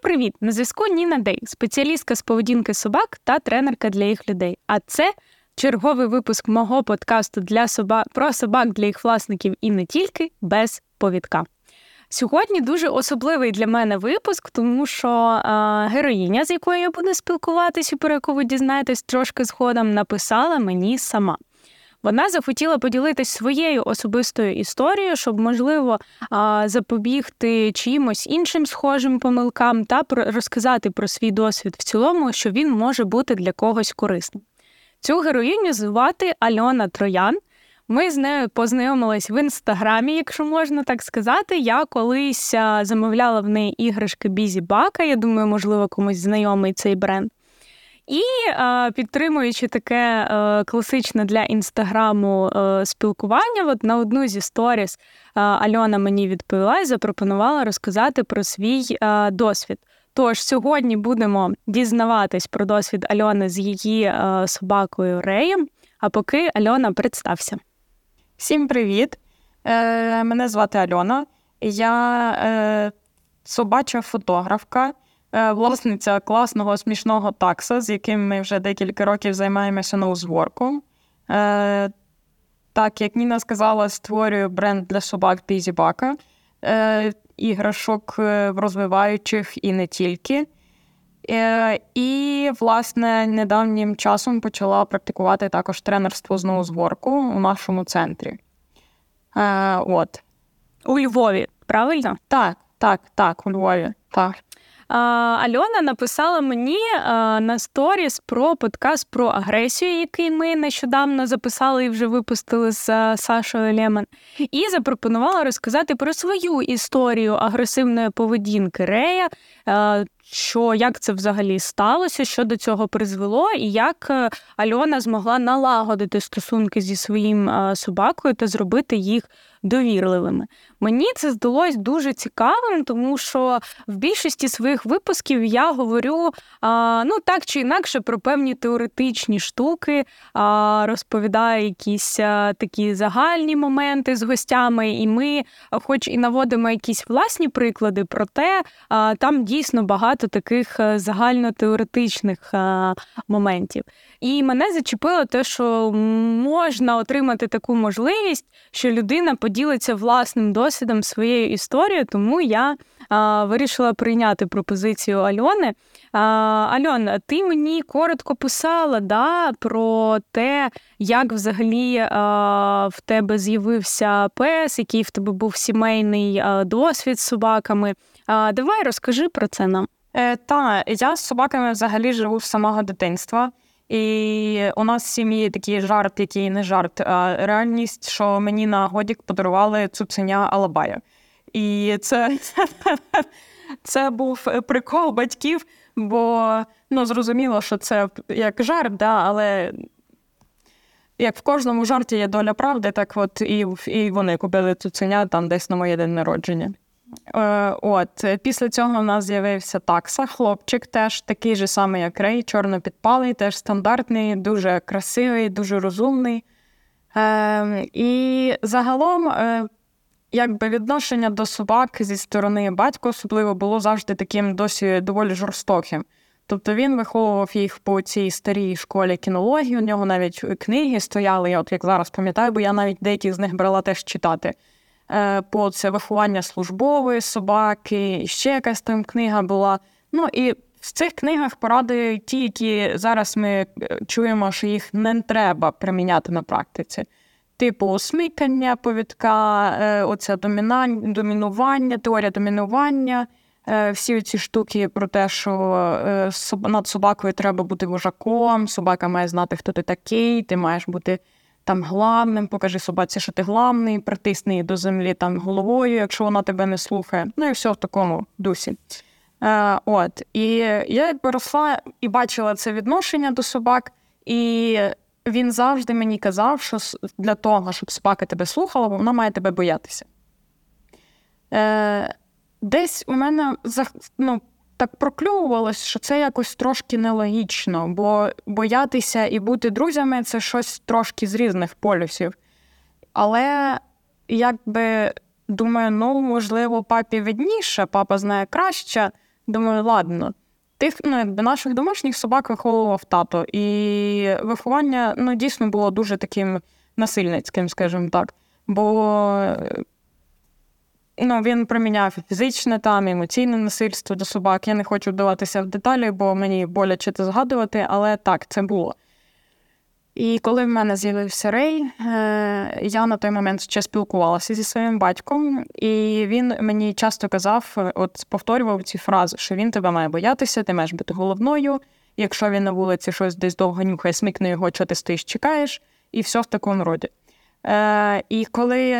привіт! На зв'язку Ніна Дей, спеціалістка з поведінки собак та тренерка для їх людей. А це черговий випуск мого подкасту для собак про собак для їх власників і не тільки без повідка. Сьогодні дуже особливий для мене випуск, тому що е, героїня, з якою я буду спілкуватися, про яку ви дізнаєтесь трошки згодом, написала мені сама. Вона захотіла поділитись своєю особистою історією, щоб, можливо, запобігти чимось іншим схожим помилкам та розказати про свій досвід в цілому, що він може бути для когось корисним. Цю героїню звати Альона Троян. Ми з нею познайомились в інстаграмі, якщо можна так сказати. Я колись замовляла в неї іграшки Бізі Бака. Я думаю, можливо, комусь знайомий цей бренд. І підтримуючи таке класичне для інстаграму спілкування, от на одну зі сторіс Альона мені відповіла і запропонувала розказати про свій досвід. Тож сьогодні будемо дізнаватись про досвід Альони з її собакою Реєм. А поки Альона представся. Всім привіт! Е, Мене звати Альона. Я е, собача фотографка. Е, власниця класного смішного такса, з яким ми вже декілька років займаємося ноузворком. Е, так, як Ніна сказала, створюю бренд для собак Пізібака, е, іграшок розвиваючих і не тільки. І, власне, недавнім часом почала практикувати також тренерство з ноузворку у нашому центрі. От. У Львові, правильно? Так, так, так, у Львові. так. Альона написала мені на сторіс про подкаст про агресію, який ми нещодавно записали і вже випустили з Сашою Лемон, і запропонувала розказати про свою історію агресивної поведінки Рея. Що як це взагалі сталося, що до цього призвело, і як е, Альона змогла налагодити стосунки зі своїм собакою та зробити їх довірливими. Мені це здалось дуже цікавим, тому що в більшості своїх випусків я говорю а, ну так чи інакше про певні теоретичні штуки, а, розповідаю якісь а, такі загальні моменти з гостями, і ми, хоч і наводимо якісь власні приклади, проте а, там дійсно багато таких е, загальнотеоретичних а, моментів. І мене зачепило те, що можна отримати таку можливість, що людина поділиться власним досвідом своєю історією, тому я а, вирішила прийняти пропозицію Альони. А, Альон, ти мені коротко писала да, про те, як взагалі а, в тебе з'явився пес, який в тебе був сімейний досвід з собаками. Давай розкажи про це нам. Е, Та я з собаками взагалі живу з самого дитинства. І у нас в сім'ї такий жарт, який не жарт, а реальність, що мені на годік подарували цуценя Алабая. І це це був прикол батьків, бо ну, зрозуміло, що це як жарт, да, але як в кожному жарті є доля правди, так от і і вони купили цуценя там десь на моє день народження. Е, от, Після цього в нас з'явився такса, хлопчик, теж такий же самий, як Рей, чорно-підпалий, теж стандартний, дуже красивий, дуже розумний. Е, І загалом, е, якби відношення до собак зі сторони батька, особливо було завжди таким досі доволі жорстоким. Тобто він виховував їх по цій старій школі кінології. У нього навіть книги стояли, я от як зараз пам'ятаю, бо я навіть деякі з них брала теж читати. Е, по це виховання службової собаки, ще якась там книга була. Ну і в цих книгах поради ті, які зараз ми е, чуємо, що їх не треба приміняти на практиці. Типу смикання повідка, е, оце домінування, теорія домінування, всі ці штуки про те, що над собакою треба бути вожаком, собака має знати, хто ти такий, ти маєш бути там главним, покажи собаці, що ти главний, притисни її до землі там головою, якщо вона тебе не слухає. Ну і все в такому дусі. Е, От. І я якби росла і бачила це відношення до собак, і він завжди мені казав, що для того, щоб собака тебе слухала, вона має тебе боятися. Е, Десь у мене ну, так проклювалось, що це якось трошки нелогічно, бо боятися і бути друзями це щось трошки з різних полюсів. Але якби думаю, ну, можливо, папі видніше, папа знає краще, Думаю, ладно. Тих, ну, якби наших домашніх собак виховував тато, і виховання ну, дійсно було дуже таким насильницьким, скажімо так. Бо ну, він приміняв фізичне там, емоційне насильство до собак. Я не хочу вдаватися в деталі, бо мені боляче це згадувати, але так, це було. І коли в мене з'явився Рей, е, я на той момент ще спілкувалася зі своїм батьком, і він мені часто казав, от повторював ці фрази, що він тебе має боятися, ти маєш бути головною. Якщо він на вулиці щось десь довго нюхає, смикне його, що ти стоїш, чекаєш, і все в такому роді. Е, І коли,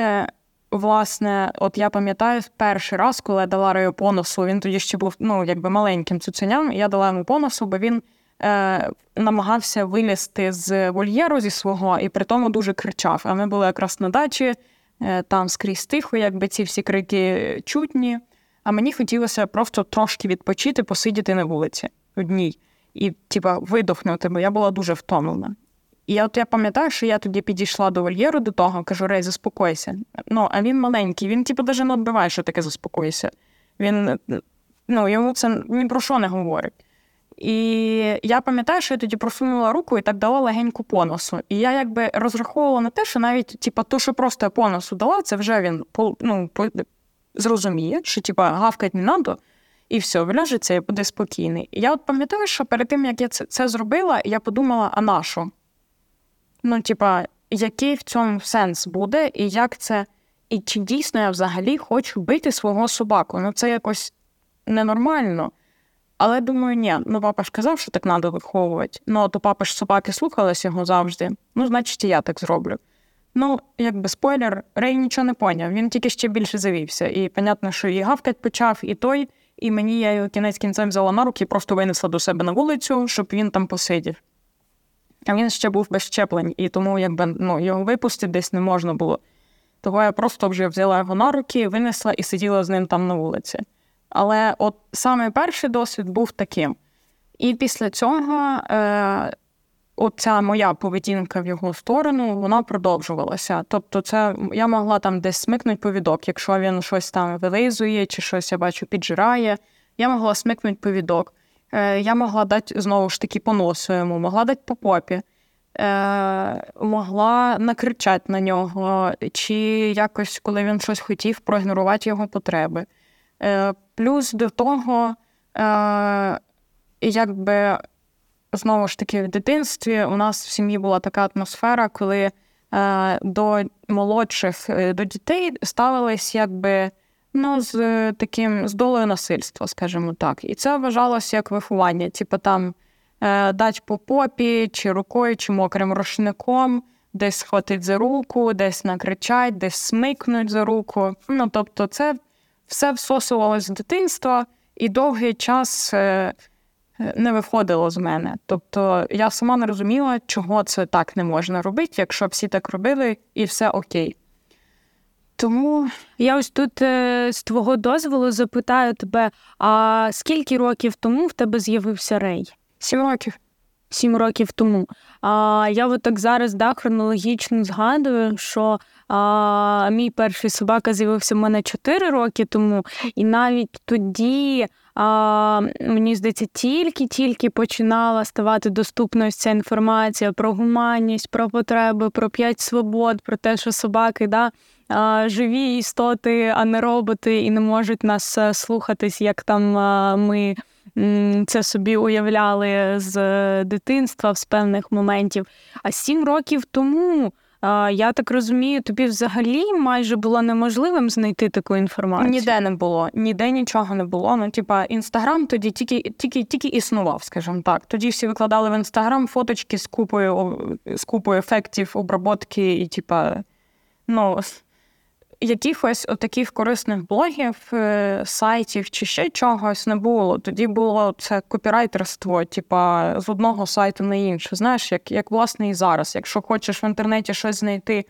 власне, от я пам'ятаю перший раз, коли я дала Рею по носу, він тоді ще був ну, якби маленьким цуценям, я дала йому по носу, бо він е, намагався вилізти з вольєру зі свого і при тому дуже кричав. А ми були якраз на дачі, е, там скрізь тихо, якби ці всі крики чутні. А мені хотілося просто трошки відпочити, посидіти на вулиці одній і, типа, видохнути, бо я була дуже втомлена. І от я пам'ятаю, що я тоді підійшла до вольєру до того, кажу, Рей, заспокойся. Ну, а він маленький, він, типу, навіть не відбиває, що таке заспокойся. Він ну, йому це ні про що не говорить. І я пам'ятаю, що я тоді просунула руку і так дала легеньку по носу. І я якби розраховувала на те, що навіть типу, то, що просто я по носу дала, це вже він ну, зрозуміє, що типу, гавкать не надо, і все, вляжеться і буде спокійний. І я от пам'ятаю, що перед тим, як я це це зробила, я подумала, а на що? Ну, типа, який в цьому сенс буде, і як це. І чи дійсно я взагалі хочу бити свого собаку? Ну, це якось ненормально. Але думаю, ні, ну папа ж казав, що так треба виховувати. Ну, то папа ж собаки слухалися його завжди. Ну, значить, і я так зроблю. Ну, якби спойлер, Рей нічого не поняв, він тільки ще більше завівся. І понятно, що і гавкать почав, і той, і мені я його кінець кінцем взяла на руки і просто винесла до себе на вулицю, щоб він там посидів. А він ще був без щеплень, і тому якби ну, його випустити десь не можна було. Того я просто вже взяла його на руки, винесла і сиділа з ним там на вулиці. Але от саме перший досвід був таким. І після цього е, оця моя поведінка в його сторону вона продовжувалася. Тобто, це я могла там десь смикнути повідок, якщо він щось там вилизує чи щось я бачу, піджирає. Я могла смикнути повідок. Е, Я могла дати знову ж таки по носу йому, могла дати по попі. Е, Могла накричати на нього, чи якось, коли він щось хотів, проігнорувати його потреби. Е, Плюс до того, якби знову ж таки в дитинстві у нас в сім'ї була така атмосфера, коли до молодших до дітей ставились якби ну, з таким з долею насильства, скажімо так. І це вважалося як виховання, типу там е, дать по попі, чи рукою, чи мокрим рушником. Десь схватить за руку, десь накричать, десь смикнуть за руку. Ну тобто, це все всосувалось з дитинства і довгий час е, не виходило з мене. Тобто я сама не розуміла, чого це так не можна робити, якщо всі так робили, і все окей. Тому я ось тут е, з твого дозволу запитаю тебе: а скільки років тому в тебе з'явився рей? Сім років. Сім років тому. А я от так зараз да, хронологічно згадую, що а, Мій перший собака з'явився в мене 4 роки тому, і навіть тоді. А, Мені здається, тільки-тільки починала ставати доступною ця інформація про гуманність, про потреби, про п'ять свобод, про те, що собаки да, живі істоти, а не роботи, і не можуть нас е, слухатись, як там ми це собі уявляли з дитинства з певних моментів. А сім років тому. Я так розумію, тобі взагалі майже було неможливим знайти таку інформацію. Ніде не було, ніде нічого не було. Ну, типа, інстаграм тоді тільки тільки, тільки існував, скажімо так. Тоді всі викладали в інстаграм фоточки з купою з купою ефектів, обработки і, типа, ну якихось таких корисних блогів, е, сайтів чи ще чогось не було. Тоді було це копірайтерство, типа з одного сайту на інший. Знаєш, як як власне і зараз. Якщо хочеш в інтернеті щось знайти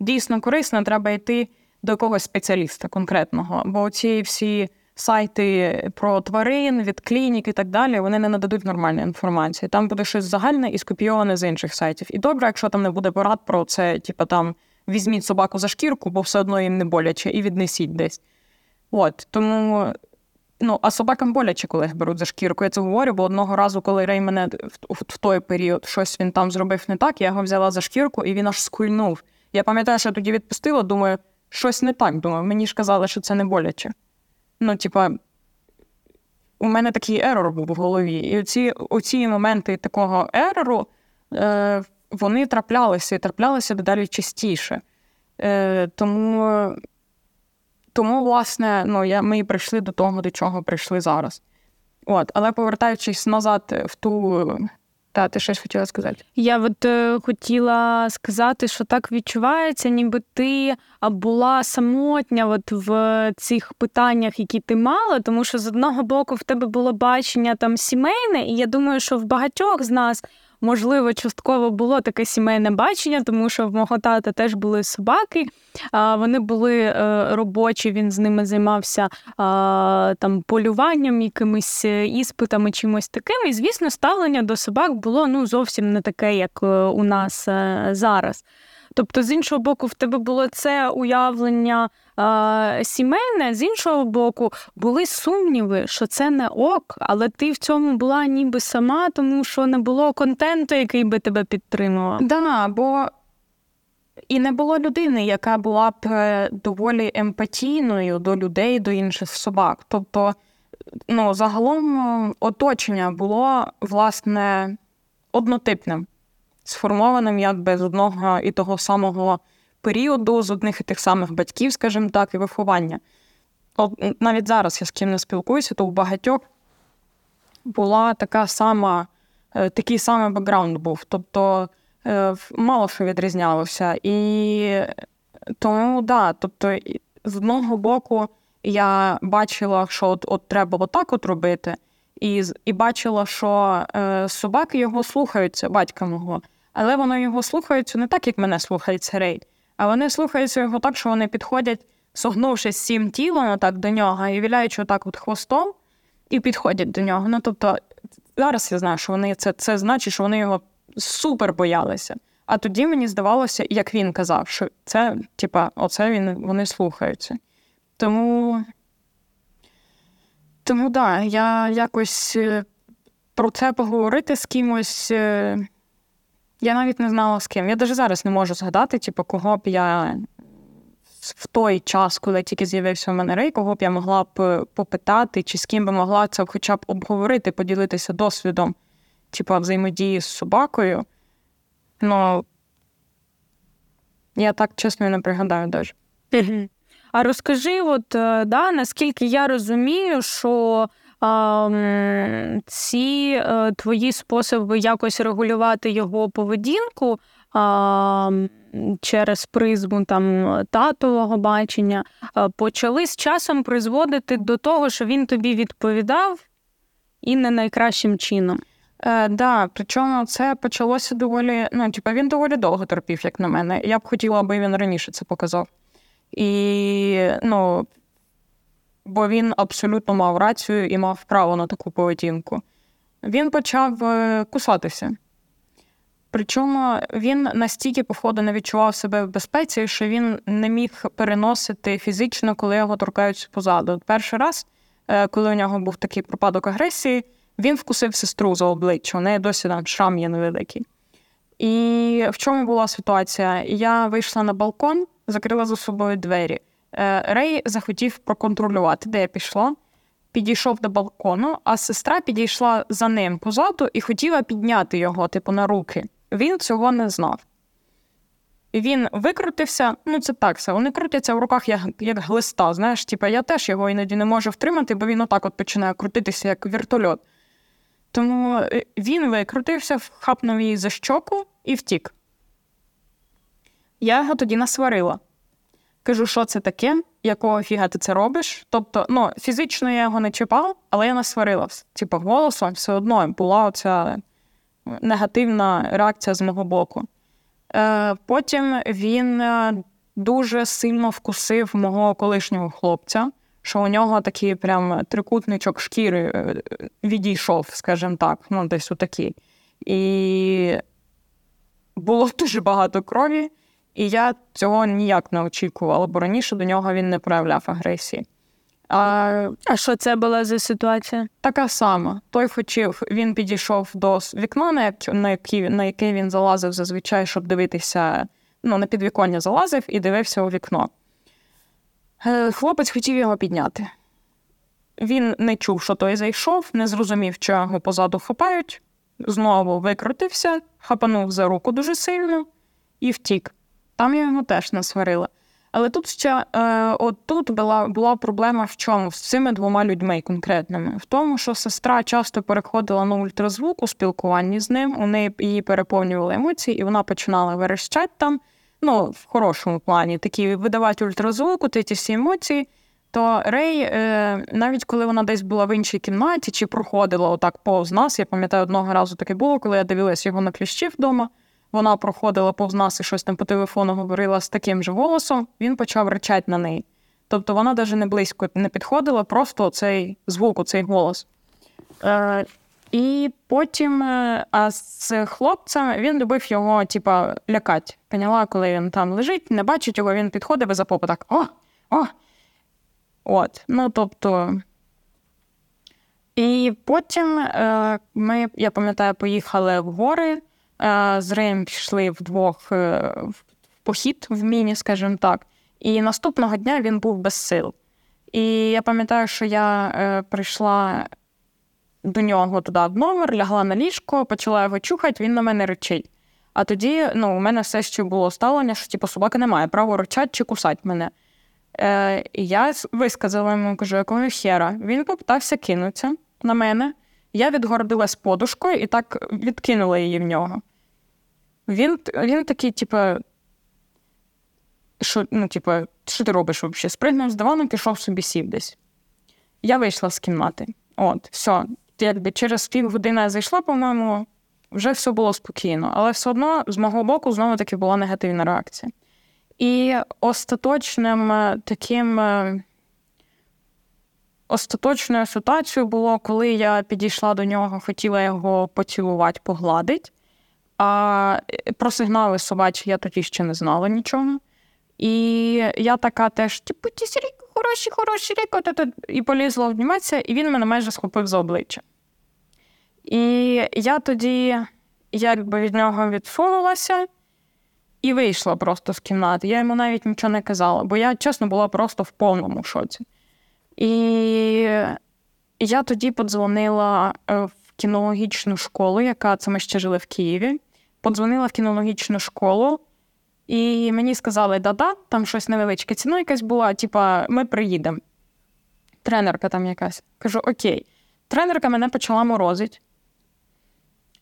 дійсно корисне, треба йти до якогось спеціаліста конкретного. Бо ці всі сайти про тварин, від клінік і так далі, вони не нададуть нормальної інформації. Там буде щось загальне і скопійоване з інших сайтів. І добре, якщо там не буде порад про це, типа там візьміть собаку за шкірку, бо все одно їм не боляче, і віднесіть десь. От, Тому Ну, а собакам боляче, коли їх беруть за шкірку. Я це говорю, бо одного разу, коли Рей мене в, в той період щось він там зробив не так, я його взяла за шкірку і він аж скульнув. Я пам'ятаю, що я тоді відпустила, думаю, щось не так. Думаю, мені ж казали, що це не боляче. Ну, типа, у мене такий ерор був в голові. І оці, оці моменти такого ерору е, вони траплялися і траплялися дедалі частіше. Е, Тому, тому, власне, ну, я, ми і прийшли до того, до чого прийшли зараз. От, Але повертаючись назад в ту. Та, ти щось хотіла сказати? Я от е, хотіла сказати, що так відчувається, ніби ти була самотня от в цих питаннях, які ти мала, тому що з одного боку в тебе було бачення там сімейне, і я думаю, що в багатьох з нас можливо, частково було таке сімейне бачення, тому що в мого тата теж були собаки. Вони були е, робочі, він з ними займався там полюванням, якимись е, іспитами, чимось таким. І, звісно, ставлення до собак було ну, зовсім не таке, як е, у нас зараз. Тобто, з іншого боку, в тебе було це уявлення сімейне, з іншого боку, були сумніви, що це не ок, але ти в цьому була ніби сама, тому що не було контенту, який би тебе підтримував. Да, бо і не було людини, яка була б е, доволі емпатійною до людей, до інших собак. Тобто, ну, загалом е, оточення було власне однотипним сформованим якби з одного і того самого періоду, з одних і тих самих батьків, скажімо так, і виховання. От навіть зараз я з ким не спілкуюся, то у багатьох була така сама, е, такий самий бекграунд був. Тобто е, мало що відрізнялося. І тому, да, тобто, з одного боку, я бачила, що от, от треба отак от робити, і і бачила, що е, собаки його слухаються, батька мого. Але вони його слухаються не так, як мене слухається Рей, а вони слухаються його так, що вони підходять, согнувшись всім тілом отак до нього і віляючи отак от хвостом, і підходять до нього. Ну тобто, зараз я знаю, що вони це це значить, що вони його супер боялися. А тоді мені здавалося, як він казав, що це, типа, оце він вони слухаються. Тому, тому да, я якось е, про це поговорити з кимось. Я навіть не знала з ким. Я навіть зараз не можу згадати, типу, кого б я в той час, коли тільки з'явився в мене рей, кого б я могла б е, попитати, чи з ким би могла це хоча б обговорити, поділитися досвідом, типу, взаємодії з собакою. Ну, я так чесно не пригадаю навіть. А розкажи, от, е, да, наскільки я розумію, що ці е, твої способи якось регулювати його поведінку через призму там татового бачення, е, почали з часом призводити до того, що він тобі відповідав і не найкращим чином. Е, да, причому це почалося доволі. Ну, типу, він доволі довго терпів, як на мене. Я б хотіла, аби він раніше це показав. І ну, бо він абсолютно мав рацію і мав право на таку поведінку. Він почав е, кусатися. Причому він настільки, походу, не відчував себе в безпеці, що він не міг переносити фізично, коли його торкають позаду. Перший раз, е, коли у нього був такий пропадок агресії, він вкусив сестру за обличчя. У неї досі там шрам є невеликий. І в чому була ситуація? Я вийшла на балкон, закрила за собою двері. Е, Рей захотів проконтролювати, де я пішла. Підійшов до балкону, а сестра підійшла за ним позаду і хотіла підняти його, типу, на руки. Він цього не знав. Він викрутився, ну це так все. Вони крутяться в руках як як глиста. Знаєш, типу, я теж його іноді не можу втримати, бо він отак от починає крутитися, як вертольот. Тому е, він викрутився, вхапнув її за щоку і втік. Я його тоді насварила. Кажу, що це таке, якого фіга ти це робиш. Тобто, ну, фізично я його не чіпала, але я насварилась. Типу, голосом все одно була оця негативна реакція з мого боку. Е, Потім він е, дуже сильно вкусив мого колишнього хлопця, що у нього такий прям трикутничок шкіри е, відійшов, скажімо так, ну, десь отакий. І було дуже багато крові. І я цього ніяк не очікувала, бо раніше до нього він не проявляв агресії. А А що це була за ситуація? така сама. Той хотів, він підійшов до вікна, на яке, на яке, на яке він залазив зазвичай, щоб дивитися, ну, на підвіконня залазив і дивився у вікно. Е, Хлопець хотів його підняти. Він не чув, що той зайшов, не зрозумів, що його позаду хапають, знову викрутився, хапанув за руку дуже сильно і втік. Там я його теж не сварила. Але тут ще е, от тут була, була проблема в чому? З цими двома людьми конкретними. В тому, що сестра часто переходила на ультразвук у спілкуванні з ним, у неї її переповнювали емоції, і вона починала верещати там. Ну, в хорошому плані, такі видавати ультразвуку, ти ті всі емоції. То Рей, е, навіть коли вона десь була в іншій кімнаті чи проходила отак повз нас, я пам'ятаю, одного разу таке було, коли я дивилась його на кліщі вдома. Вона проходила повз нас і щось там по телефону говорила з таким же голосом, він почав ричати на неї. Тобто вона навіть не близько не підходила, просто цей звук, цей голос. Е, і потім, е, а з хлопцем він любив його, типа, лякати. Поняла, коли він там лежить, не бачить його, він підходив і за попу так: о, о. От. Ну, тобто. І потім е, ми, я пам'ятаю, поїхали в гори. Е, з Реєм пішли вдвох е, в похід в міні, скажімо так. І наступного дня він був без сил. І я пам'ятаю, що я е, прийшла до нього туди в номер, лягла на ліжко, почала його чухати, він на мене речить. А тоді ну, у мене все ще було ставлення, що типу, собака не має права ричати чи кусати мене. Е, я висказала йому, кажу, якого хера. Він попитався кинутися на мене. Я відгородилась подушкою і так відкинула її в нього. Він, він такий, типу, що, ну, типу, що ти робиш взагалі? Спригнув з дивану, пішов собі сів десь. Я вийшла з кімнати. От, все. Якби через півгодини я зайшла, по-моєму, вже все було спокійно. Але все одно, з мого боку, знову таки була негативна реакція. І остаточним е, таким. Остаточною ситуацією було, коли я підійшла до нього, хотіла його поцілувати, погладити. А е, про сигнали собачі я тоді ще не знала нічого. І я така теж, типу, ті сіріко, хороші, хороші ріко, та-та», і полізла обніматися, і він мене майже схопив за обличчя. І я тоді якби від нього відсунулася і вийшла просто з кімнати. Я йому навіть нічого не казала, бо я, чесно, була просто в повному шоці. І я тоді подзвонила е, в кінологічну школу, яка це ми ще жили в Києві. Подзвонила в кінологічну школу, і мені сказали, да-да, там щось невеличке ціна якась була, типа, ми приїдемо. Тренерка там якась. Кажу, окей. Тренерка мене почала морозити.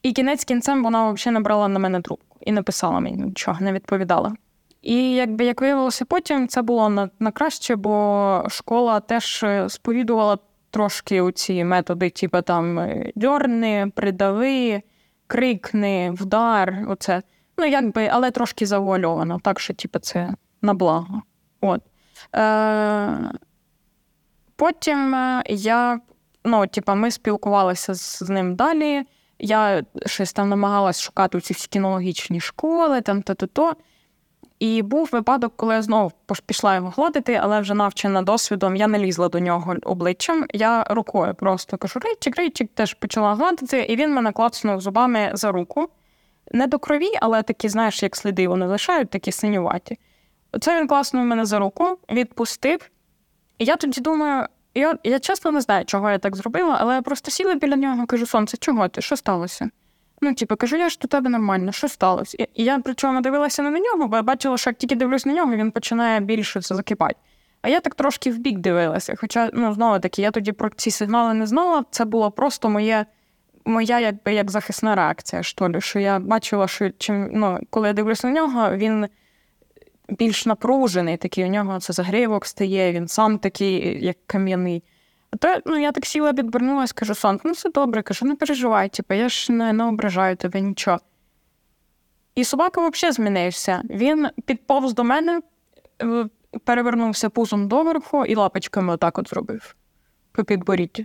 І кінець кінцем вона взагалі не брала на мене трубку і не писала мені нічого, не відповідала. І якби як виявилося потім, це було на, на краще, бо школа теж е, сповідувала трошки у ці методи, типу там е, дьорни, придави, крикни, вдар. Оце. Ну, якби, але трошки завуальовано, так що, типу, це на благо. От. Е, потім е, я, ну, типу, ми спілкувалися з, з ним далі. Я щось там намагалась шукати ці всі кінологічні школи, там то-то-то. І був випадок, коли я знову пішла його гладити, але вже навчена досвідом, я не лізла до нього обличчям. Я рукою просто кажу: рейчик, рейчик, теж почала гладити, і він мене клацнув зубами за руку. Не до крові, але такі, знаєш, як сліди вони лишають, такі синюваті. Це він класнув мене за руку, відпустив. І я тоді думаю, я, я чесно не знаю, чого я так зробила, але я просто сіла біля нього, і кажу: сонце, чого ти? Що сталося? Ну, типу, кажу, я ж до тебе нормально, що сталося? І, і я причому дивилася не на нього, бо я бачила, що як тільки дивлюсь на нього, він починає більше це закипати. А я так трошки в бік дивилася. Хоча, ну, знову таки, я тоді про ці сигнали не знала. Це було просто моє, моя якби як захисна реакція, що ли, що я бачила, що чим, ну, коли я дивлюсь на нього, він більш напружений, такий у нього це загрівок стає, він сам такий, як кам'яний. То ну, я так сіла, відвернулася, кажу, Сон, ну все добре, кажу, не переживай, типу, я ж не, не ображаю тебе нічого. І собака взагалі змінився. Він підповз до мене, е, перевернувся пузом доверху і лапочками отак от зробив по підборіддю.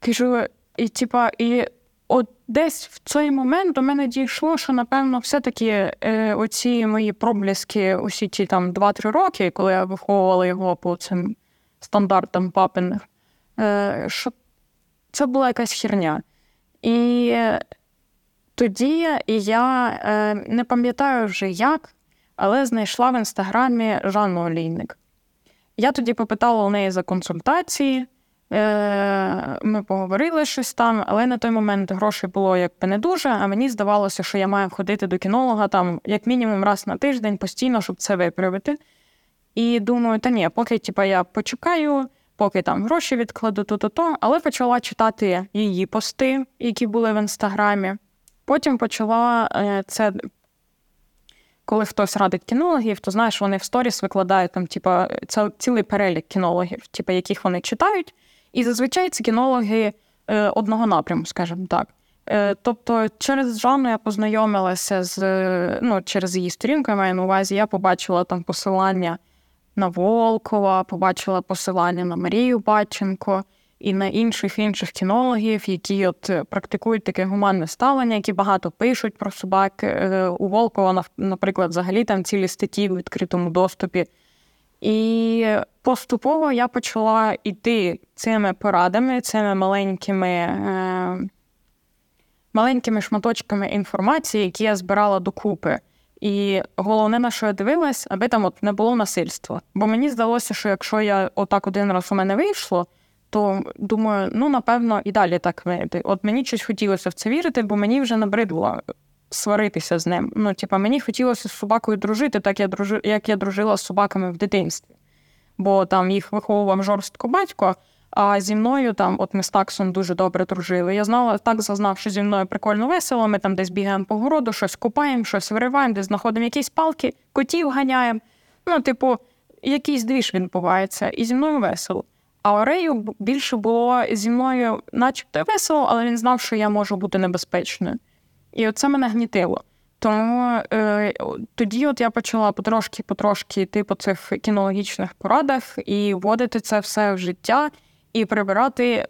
Кажу, і типа, і от десь в цей момент до мене дійшло, що, напевно, все-таки е, оці мої пробліски, усі ті там 2-3 роки, коли я виховувала його по цим стандартам папиних, е, що це була якась херня. І тоді я е, не пам'ятаю вже як, але знайшла в інстаграмі Жанну Олійник. Я тоді попитала у неї за консультації. Е, ми поговорили щось там, але на той момент грошей було якби не дуже, а мені здавалося, що я маю ходити до кінолога там як мінімум раз на тиждень постійно, щоб це виправити. І думаю, та ні, поки типу, я почекаю, поки там гроші відкладу то-то-то, але почала читати її пости, які були в інстаграмі. Потім почала е, це. Коли хтось радить кінологів, то знаєш, вони в сторіс викладають там, типа, цілий перелік кінологів, типа, яких вони читають. І зазвичай це кінологи е, одного напряму, скажімо так. Е, тобто, через Жанну я познайомилася з ну, через її сторінку, я маю на увазі, я побачила там посилання на Волкова, побачила посилання на Марію Баченко і на інших інших кінологів, які от практикують таке гуманне ставлення, які багато пишуть про собак. Е, у Волкова, наприклад, взагалі там цілі статті в відкритому доступі. І поступово я почала йти цими порадами, цими маленькими е, маленькими шматочками інформації, які я збирала докупи. І головне, на що я дивилась, аби там от не було насильства. Бо мені здалося, що якщо я отак один раз у мене вийшло, то думаю, ну напевно, і далі так вийде. От мені щось хотілося в це вірити, бо мені вже набридло сваритися з ним. Ну, типа, мені хотілося з собакою дружити, так я дружи, як я дружила з собаками в дитинстві. Бо там їх виховував жорстко батько. А зі мною там, от ми з таксом дуже добре дружили. Я знала, так зазнав, що зі мною прикольно весело. Ми там десь бігаємо по городу, щось купаємо, щось вириваємо, десь знаходимо якісь палки, котів ганяємо. Ну, типу, якийсь двіж відбувається, і зі мною весело. А Орею більше було зі мною, начебто, весело, але він знав, що я можу бути небезпечною. І оце мене гнітило. Тому е, тоді от я почала потрошки-потрошки йти по цих кінологічних порадах і вводити це все в життя і прибирати е,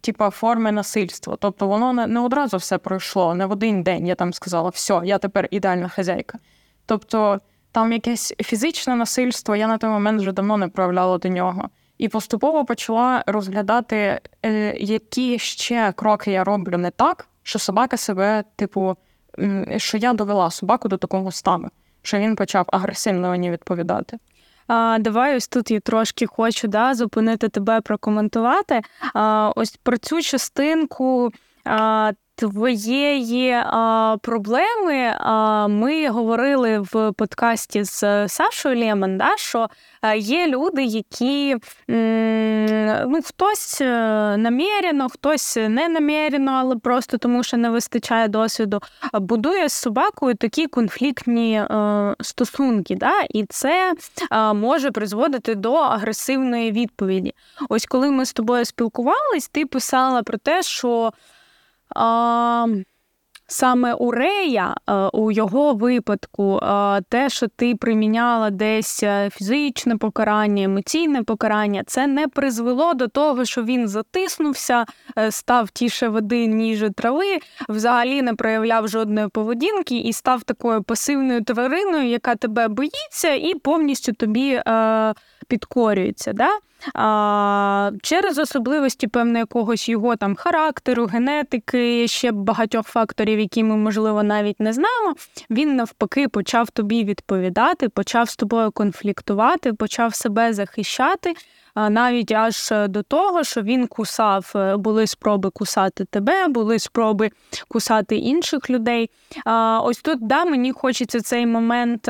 типа форми насильства. Тобто воно не, не одразу все пройшло, не в один день я там сказала, все, я тепер ідеальна хазяйка. Тобто там якесь фізичне насильство, я на той момент вже давно не проявляла до нього. І поступово почала розглядати, е, які ще кроки я роблю не так, що собака себе, типу, що я довела собаку до такого стану, що він почав агресивно мені відповідати. А, Давай ось тут я трошки хочу да, зупинити тебе прокоментувати. А, Ось про цю частинку. А, Твоєї а, проблеми а, ми говорили в подкасті з Сашою Лемон, да, що є люди, які ну, хтось е, намірено, хтось не намірено, але просто тому, що не вистачає досвіду, будує з собакою такі конфліктні е, стосунки. Да? І це е, може призводити до агресивної відповіді. Ось коли ми з тобою спілкувались, ти писала про те, що. Е, Саме у Рея, е, у його випадку, е, те, що ти приміняла десь е, фізичне покарання, емоційне покарання, це не призвело до того, що він затиснувся, став тіше води, ніж трави, взагалі не проявляв жодної поведінки і став такою пасивною твариною, яка тебе боїться, і повністю тобі підкорюється. Да? А, Через особливості певне якогось його там характеру, генетики, ще багатьох факторів, які ми, можливо, навіть не знаємо, він навпаки почав тобі відповідати, почав з тобою конфліктувати, почав себе захищати. Навіть аж до того, що він кусав, е, були спроби кусати тебе, були спроби кусати інших людей. Ось тут да, мені хочеться цей момент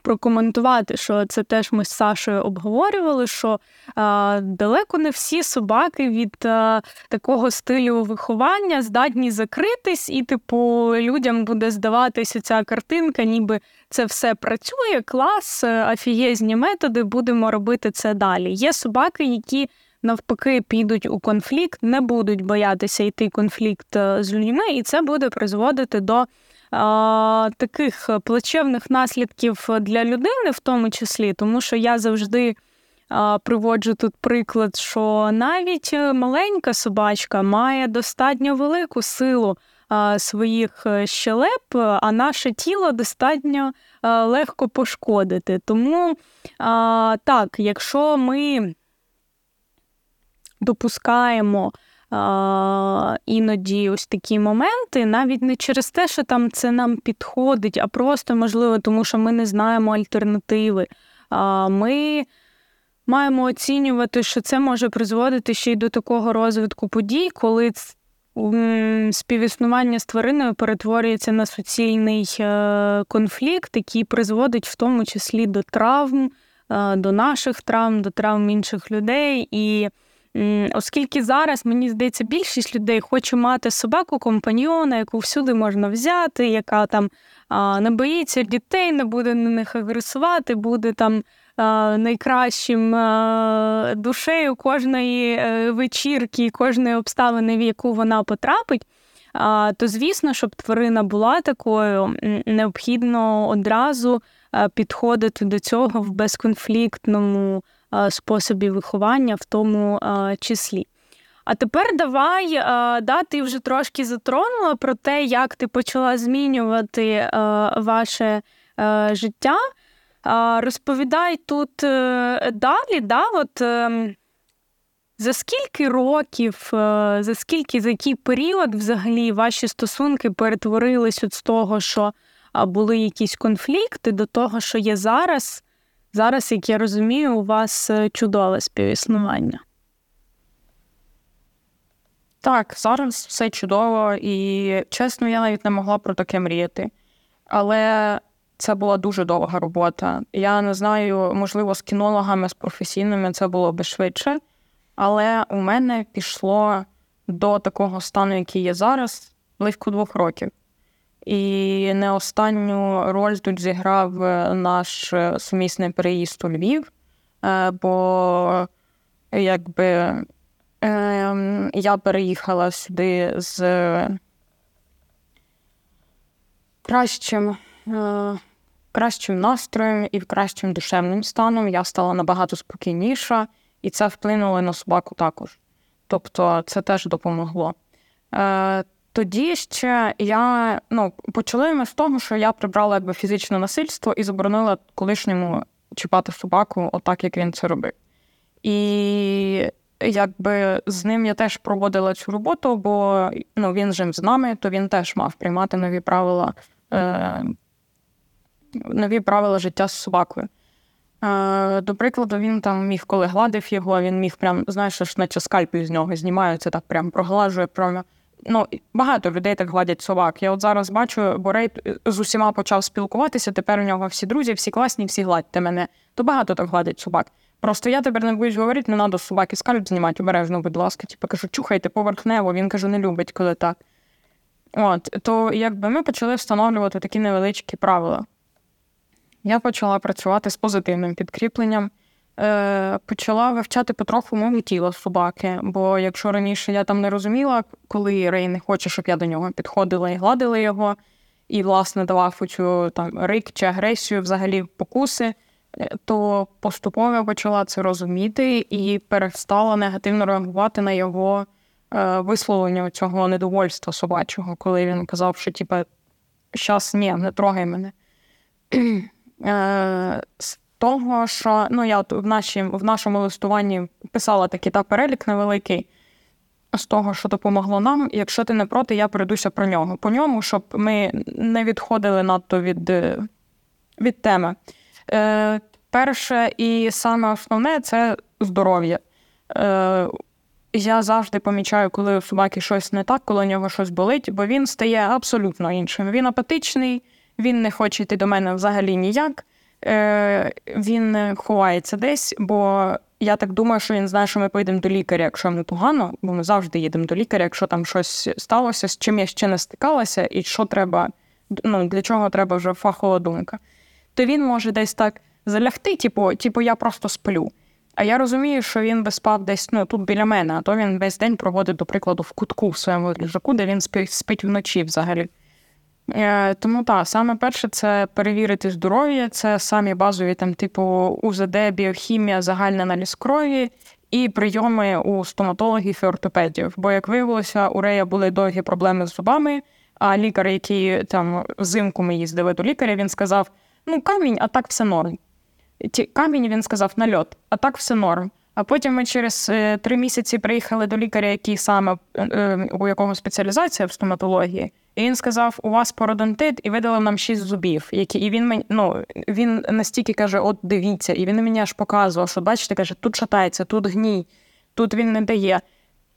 прокоментувати, що це теж ми з Сашою обговорювали, що а, далеко не всі собаки від а, такого стилю виховання здатні закритись, і, типу, людям буде здаватися ця картинка, ніби це все працює, клас, афієзні методи, будемо робити це далі. Є собаки, які. Навпаки, підуть у конфлікт, не будуть боятися йти конфлікт з людьми, і це буде призводити до таких плачевних наслідків для людини, в тому числі, тому що я завжди. Приводжу тут приклад, що навіть маленька собачка має достатньо велику силу своїх щелеп, а наше тіло достатньо легко пошкодити. Тому так, якщо ми допускаємо іноді ось такі моменти, навіть не через те, що там це нам підходить, а просто, можливо, тому що ми не знаємо альтернативи. Ми маємо оцінювати, що це може призводити ще й до такого розвитку подій, коли співіснування з твариною перетворюється на суцільний е, конфлікт, який призводить в тому числі до травм, е, до наших травм, до травм інших людей. І Оскільки зараз, мені здається, більшість людей хоче мати собаку компаньйона, яку всюди можна взяти, яка там не боїться дітей, не буде на них агресувати, буде там найкращим душею кожної е, вечірки, кожної обставини, в яку вона потрапить. То, звісно, щоб тварина була такою, необхідно одразу підходити до цього в безконфліктному способі виховання, в тому числі. А тепер давай, да, ти вже трошки затронула про те, як ти почала змінювати ваше життя. Розповідай тут е, далі, да, от ем, за скільки років, е, за скільки, за який період взагалі ваші стосунки перетворились від того, що були якісь конфлікти, до того, що є зараз? Зараз, як я розумію, у вас е, чудове співіснування. Так, зараз все чудово, і чесно, я навіть не могла про таке мріяти. Але це була дуже довга робота. Я не знаю, можливо, з кінологами, з професійними це було би швидше, але у мене пішло до такого стану, який є зараз, близько двох років. І не останню роль тут зіграв е, наш е, сумісний переїзд у Львів, е, бо якби ем, я переїхала сюди з кращим кращим настроєм і кращим душевним станом. Я стала набагато спокійніша, і це вплинуло на собаку також. Тобто це теж допомогло. Тоді ще я ну, почали ми з того, що я прибрала якби фізичне насильство і заборонила колишньому чіпати собаку, отак як він це робив. І якби з ним я теж проводила цю роботу, бо ну, він жив з нами, то він теж мав приймати нові правила, е, нові правила життя з собакою. Е, До прикладу, він там міг, коли гладив його, він міг прям, знаєш, наче скальпель з нього знімаються, так прям проглажує. Прямо ну, багато людей так гладять собак. Я от зараз бачу, Борей з усіма почав спілкуватися. Тепер у нього всі друзі, всі класні, всі гладьте мене. То багато так гладять собак. Просто я тепер не боюсь говорити, не треба собаки скальп знімати обережно, будь ласка. Типу кажу, чухайте поверхнево. Він каже, не любить, коли так. От, то якби ми почали встановлювати такі невеличкі правила. Я почала працювати з позитивним підкріпленням е, почала вивчати потроху мову тіла собаки. Бо якщо раніше я там не розуміла, коли Рей не хоче, щоб я до нього підходила і гладила його, і, власне, давав оцю там рик чи агресію, взагалі покуси, е, то поступово я почала це розуміти і перестала негативно реагувати на його е, висловлення цього недовольства собачого, коли він казав, що типа, щас ні, не трогай мене. Того, що ну я в наші, в нашому листуванні писала такий та перелік невеликий з того, що допомогло нам. Якщо ти не проти, я перейдуся про нього. По ньому, щоб ми не відходили надто від від теми. Е, Перше і саме основне це здоров'я. Е, Я завжди помічаю, коли у собаки щось не так, коли у нього щось болить, бо він стає абсолютно іншим. Він апатичний, він не хоче йти до мене взагалі ніяк е, він ховається десь, бо я так думаю, що він знає, що ми поїдемо до лікаря, якщо йому погано, бо ми завжди їдемо до лікаря, якщо там щось сталося, з чим я ще не стикалася, і що треба, ну для чого треба вже фахова думка. То він може десь так залягти, типу, типу, я просто сплю. А я розумію, що він би спав десь ну, тут біля мене, а то він весь день проводить, до прикладу, в кутку в своєму ліжаку, де він спить вночі взагалі. Е, тому так, саме перше це перевірити здоров'я, це самі базові, там, типу УЗД, біохімія, загальний аналіз крові і прийоми у стоматологів і ортопедів. Бо, як виявилося, у Рея були довгі проблеми з зубами, А лікар, який там взимку ми їздили до лікаря, він сказав: ну, камінь, а так все норм. Ті, камінь він сказав нальот, а так все норм. А потім ми через е, три місяці приїхали до лікаря, який саме е, у якого спеціалізація в стоматології, і він сказав: у вас пародонтит, і видалив нам шість зубів. Які і він мені ну він настільки каже: От дивіться, і він мені аж показував, що бачите, каже, тут шатається, тут гній, тут він не дає.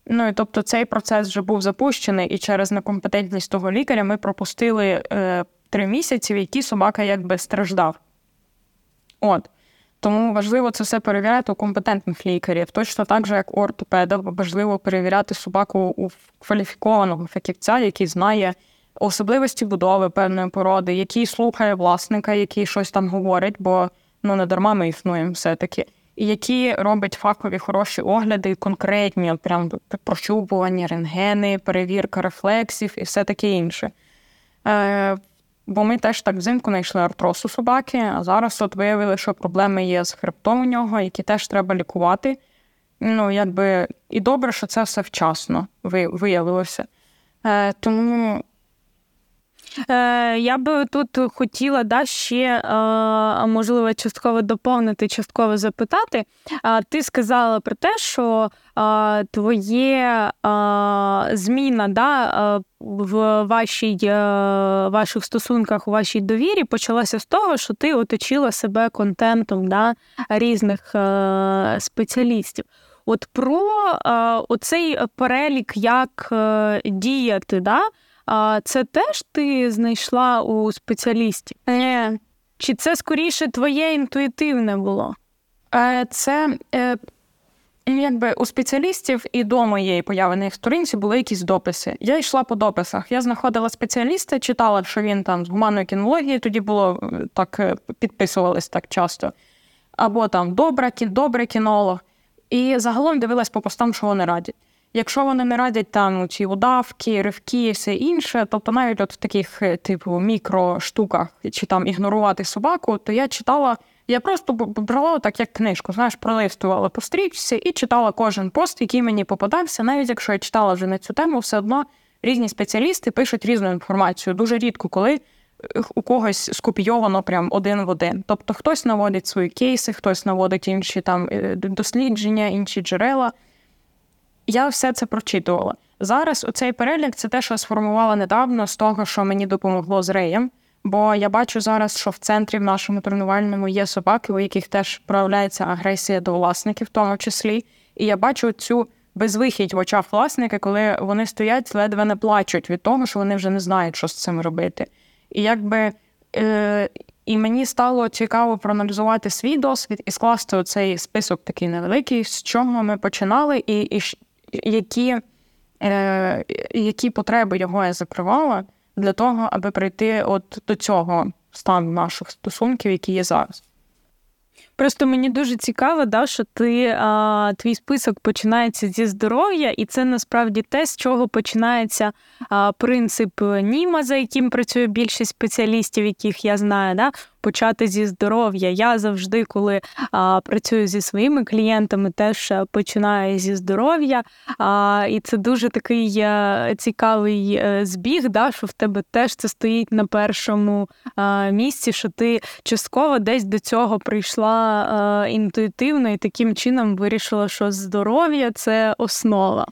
Ну і тобто цей процес вже був запущений, і через некомпетентність того лікаря ми пропустили е, три місяці, в які собака якби страждав. От. Тому важливо це все перевіряти у компетентних лікарів. Точно так же, як у ортопеда, важливо перевіряти собаку у кваліфікованого фахівця, який знає особливості будови певної породи, який слухає власника, який щось там говорить, бо ну не дарма ми існуємо все-таки. І які робить фахові хороші огляди, конкретні, от прям прощупування, рентгени, перевірка рефлексів і все таке інше. Е, Бо ми теж так взимку знайшли артроз у собаки, а зараз от виявили, що проблеми є з хребтом у нього, які теж треба лікувати. Ну, якби і добре, що це все вчасно виявилося. Е, Тому Я би тут хотіла да, ще, е, можливо, частково доповнити, частково запитати. Ти сказала про те, що е, твоє зміна да, в вашій, ваших стосунках, у вашій довірі почалася з того, що ти оточила себе контентом да, різних спеціалістів. От про оцей перелік, як діяти. да, це теж ти знайшла у спеціалістів? Е, Чи це скоріше твоє інтуїтивне було? Е, Це е, якби у спеціалістів і до моєї появи на їх сторінці були якісь дописи. Я йшла по дописах. Я знаходила спеціаліста, читала, що він там з гуманної кінології, тоді було е, так е, підписувались так часто. Або там добра, добрий кінолог. І загалом дивилась по постам, що вони радять. Якщо вони не радять там ці удавки, ривки все інше, тобто навіть от в таких е, типу мікроштуках чи там ігнорувати собаку, то я читала. Я просто брала так, як книжку, знаєш, пролистувала по стрічці і читала кожен пост, який мені попадався. Навіть якщо я читала вже на цю тему, все одно різні спеціалісти пишуть різну інформацію. Дуже рідко, коли е, у когось скопійовано прям один в один. Тобто хтось наводить свої кейси, хтось наводить інші там е, дослідження, інші джерела. Я все це прочитувала. Зараз оцей перелік це те, що сформувала недавно з того, що мені допомогло з реєм. Бо я бачу зараз, що в центрі в нашому тренувальному є собаки, у яких теж проявляється агресія до власників, в тому числі. І я бачу цю безвихідь в очах власника, коли вони стоять, ледве не плачуть від того, що вони вже не знають, що з цим робити. І якби е, і мені стало цікаво проаналізувати свій досвід і скласти оцей список такий невеликий, з чого ми починали, і, і які е, які потреби його я закривала для того, аби прийти от до цього стану наших стосунків, які є зараз. Просто мені дуже цікаво, да, що ти а, твій список починається зі здоров'я, і це насправді те, з чого починається а, принцип Німа, за яким працює більшість спеціалістів, яких я знаю. Да? Почати зі здоров'я. Я завжди, коли а, працюю зі своїми клієнтами, теж е, починаю зі здоров'я. А, І це дуже такий а, цікавий е, збіг, да, що в тебе теж це стоїть на першому а, місці, що ти частково десь до цього прийшла а, інтуїтивно і таким чином вирішила, що здоров'я це основа.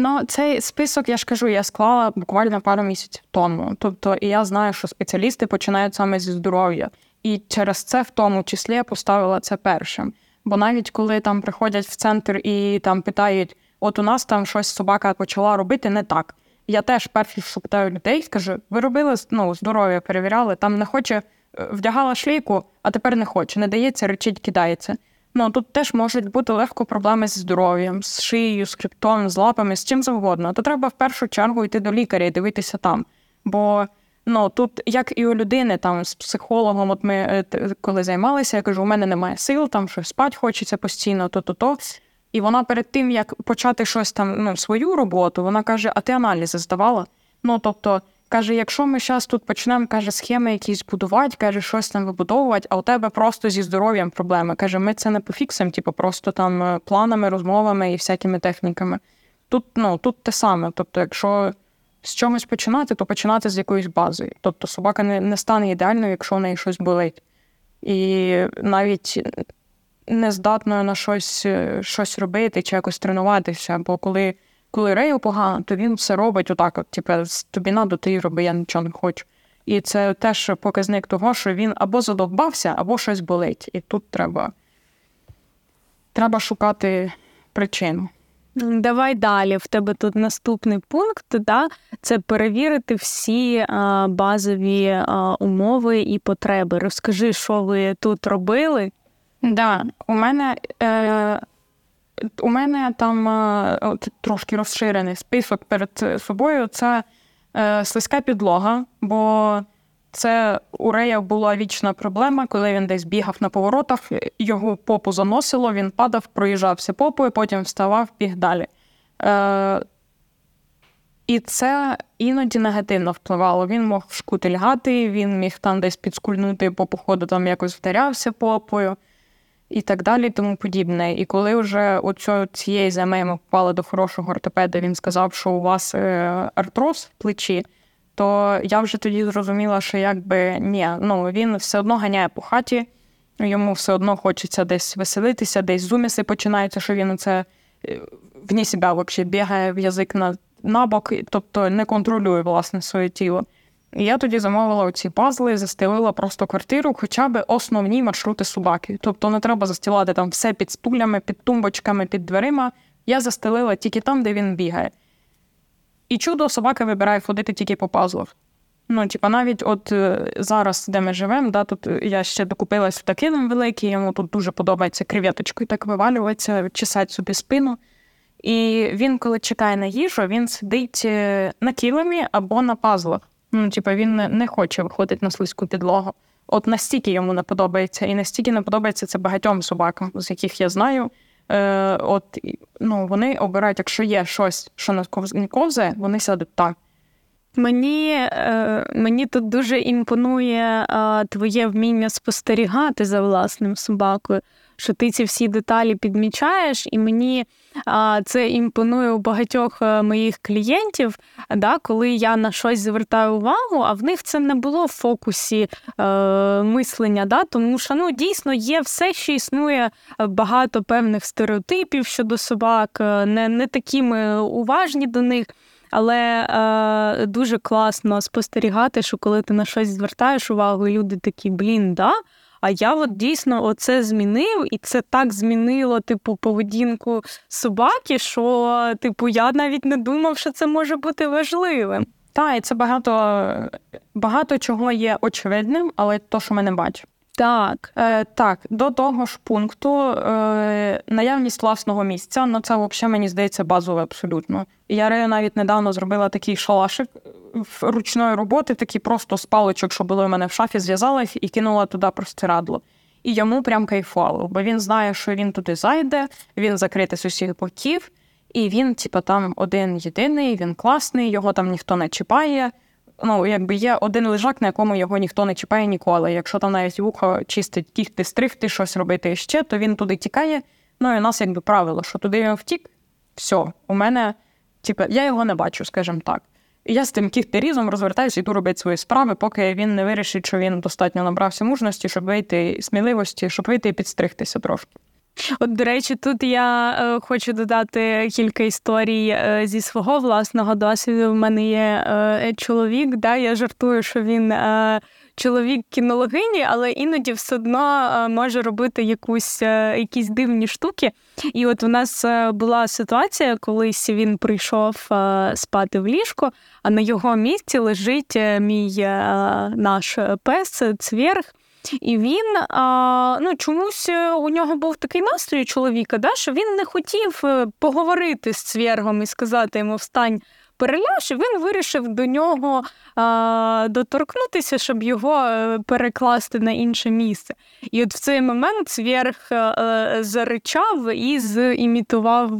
Ну, цей список, я ж кажу, я склала буквально пару місяців тому. Тобто, і я знаю, що спеціалісти починають саме зі здоров'я. І через це, в тому числі, я поставила це першим. Бо навіть коли там приходять в центр і там питають, от у нас там щось собака почала робити не так. Я теж перший, що питаю людей, скажу, ви робили ну, здоров'я, перевіряли, там не хоче, е, вдягала шлейку, а тепер не хоче, не дається, речить, кидається. Ну тут теж можуть бути легко проблеми зі здоров'ям, з шиєю, з хребтом, з лапами, з чим завгодно. То треба в першу чергу йти до лікаря і дивитися там. Бо ну тут, як і у людини, там з психологом, от ми е, коли займалися, я кажу, у мене немає сил, там щось спати хочеться постійно, то-то-то. І вона перед тим, як почати щось там, ну, свою роботу, вона каже: А ти аналізи здавала? Ну тобто. Каже, якщо ми зараз тут почнемо, каже, схеми якісь будувати, каже, щось там вибудовувати, а у тебе просто зі здоров'ям проблеми. Каже, ми це не пофіксимо, типу, просто там е, планами, розмовами і всякими техніками. Тут ну, тут те саме. Тобто, якщо з чогось починати, то починати з якоїсь бази. Тобто собака не, не стане ідеальною, якщо в неї щось болить. І навіть не здатною на щось е, щось робити чи якось тренуватися. Бо коли коли Рею погано, то він все робить отак: от, типу, тобі надо, ти роби, я нічого не хочу. І це теж показник того, що він або задовбався, або щось болить. І тут треба, треба шукати причину. Давай далі. В тебе тут наступний пункт, да? це перевірити всі а, базові а, умови і потреби. Розкажи, що ви тут робили? Да, у мене е, у мене там е, от, трошки розширений список перед собою. Це е, слизька підлога, бо це у Рея була вічна проблема, коли він десь бігав на поворотах, його попу заносило, він падав, проїжджався попою, потім вставав, біг далі. Е, І це іноді негативно впливало. Він мог шкутильгати, він міг там десь підскульнути по походу, там якось вдарявся попою і так далі, тому подібне. І коли вже оцю, цієї зими ми попали до хорошого ортопеда, він сказав, що у вас е, артроз в плечі, то я вже тоді зрозуміла, що якби ні, ну він все одно ганяє по хаті, йому все одно хочеться десь веселитися, десь зуміси починаються, що він це е, вні себе взагалі бігає в язик на, на бок, тобто не контролює власне своє тіло. І я тоді замовила оці пазли, застелила просто квартиру, хоча б основні маршрути собаки. Тобто не треба застілати там все під стулями, під тумбочками, під дверима. Я застелила тільки там, де він бігає. І чудо, собака вибирає ходити тільки по пазлах. Ну, типа, навіть от е, зараз, де ми живемо, да, тут я ще докупилась в такий великий, йому тут дуже подобається креветочкою так вивалюватися, чесати собі спину. І він, коли чекає на їжу, він сидить е, на кілемі або на пазлах. Ну, типу, він не, не хоче виходити на слизьку підлогу. От настільки йому не подобається, і настільки не подобається це багатьом собакам, з яких я знаю. Е, От ну, вони обирають, якщо є щось, що не ковзає, вони сядуть так. Мені е, мені тут дуже імпонує е, твоє вміння спостерігати за власним собакою що ти ці всі деталі підмічаєш, і мені це імпонує у багатьох е, моїх клієнтів, да, коли я на щось звертаю увагу, а в них це не було в фокусі е, мислення. Да, Тому що ну, дійсно є все, що існує е, багато певних стереотипів щодо собак, е, не, не такі уважні до них. Але е, дуже класно спостерігати, що коли ти на щось звертаєш увагу, люди такі, блін, да, а я от дійсно оце змінив, і це так змінило, типу, поведінку собаки, що, типу, я навіть не думав, що це може бути важливим. Так, і це багато багато чого є очевидним, але то, що ми не бачимо. Так, Е, так, до того ж пункту е, наявність власного місця, ну це взагалі мені здається базове абсолютно. Я навіть недавно зробила такий шалашик ручної роботи, такий просто з паличок, що було у мене в шафі, зв'язала їх і кинула туди простирадло. І йому прям кайфувало, бо він знає, що він туди зайде, він закритий з усіх боків, і він, типа, там один єдиний, він класний, його там ніхто не чіпає ну, якби є один лежак, на якому його ніхто не чіпає ніколи. Якщо там навіть вухо чистить, кіхти, стригти, щось робити ще, то він туди тікає. Ну і у нас якби правило, що туди він втік, все, у мене, типу, я його не бачу, скажімо так. І я з тим кіхтерізом розвертаюся і йду робити свої справи, поки він не вирішить, що він достатньо набрався мужності, щоб вийти сміливості, щоб вийти і підстригтися трошки. От, до речі, тут я е, хочу додати кілька історій е, зі свого власного досвіду. У мене є е, чоловік, да, я жартую, що він чоловік кінологині, але іноді все одно може робити якусь, якісь дивні штуки. І от у нас була ситуація, колись він прийшов спати в ліжко, а на його місці лежить мій наш пес, цвєрг. І він а, ну, чомусь е, у нього був такий настрій чоловіка, да, що він не хотів е, поговорити з цвергом і сказати йому встань. Переляж, і він вирішив до нього а, доторкнутися, щоб його е, перекласти на інше місце. І от в цей момент цвєрг а, заричав і зімітував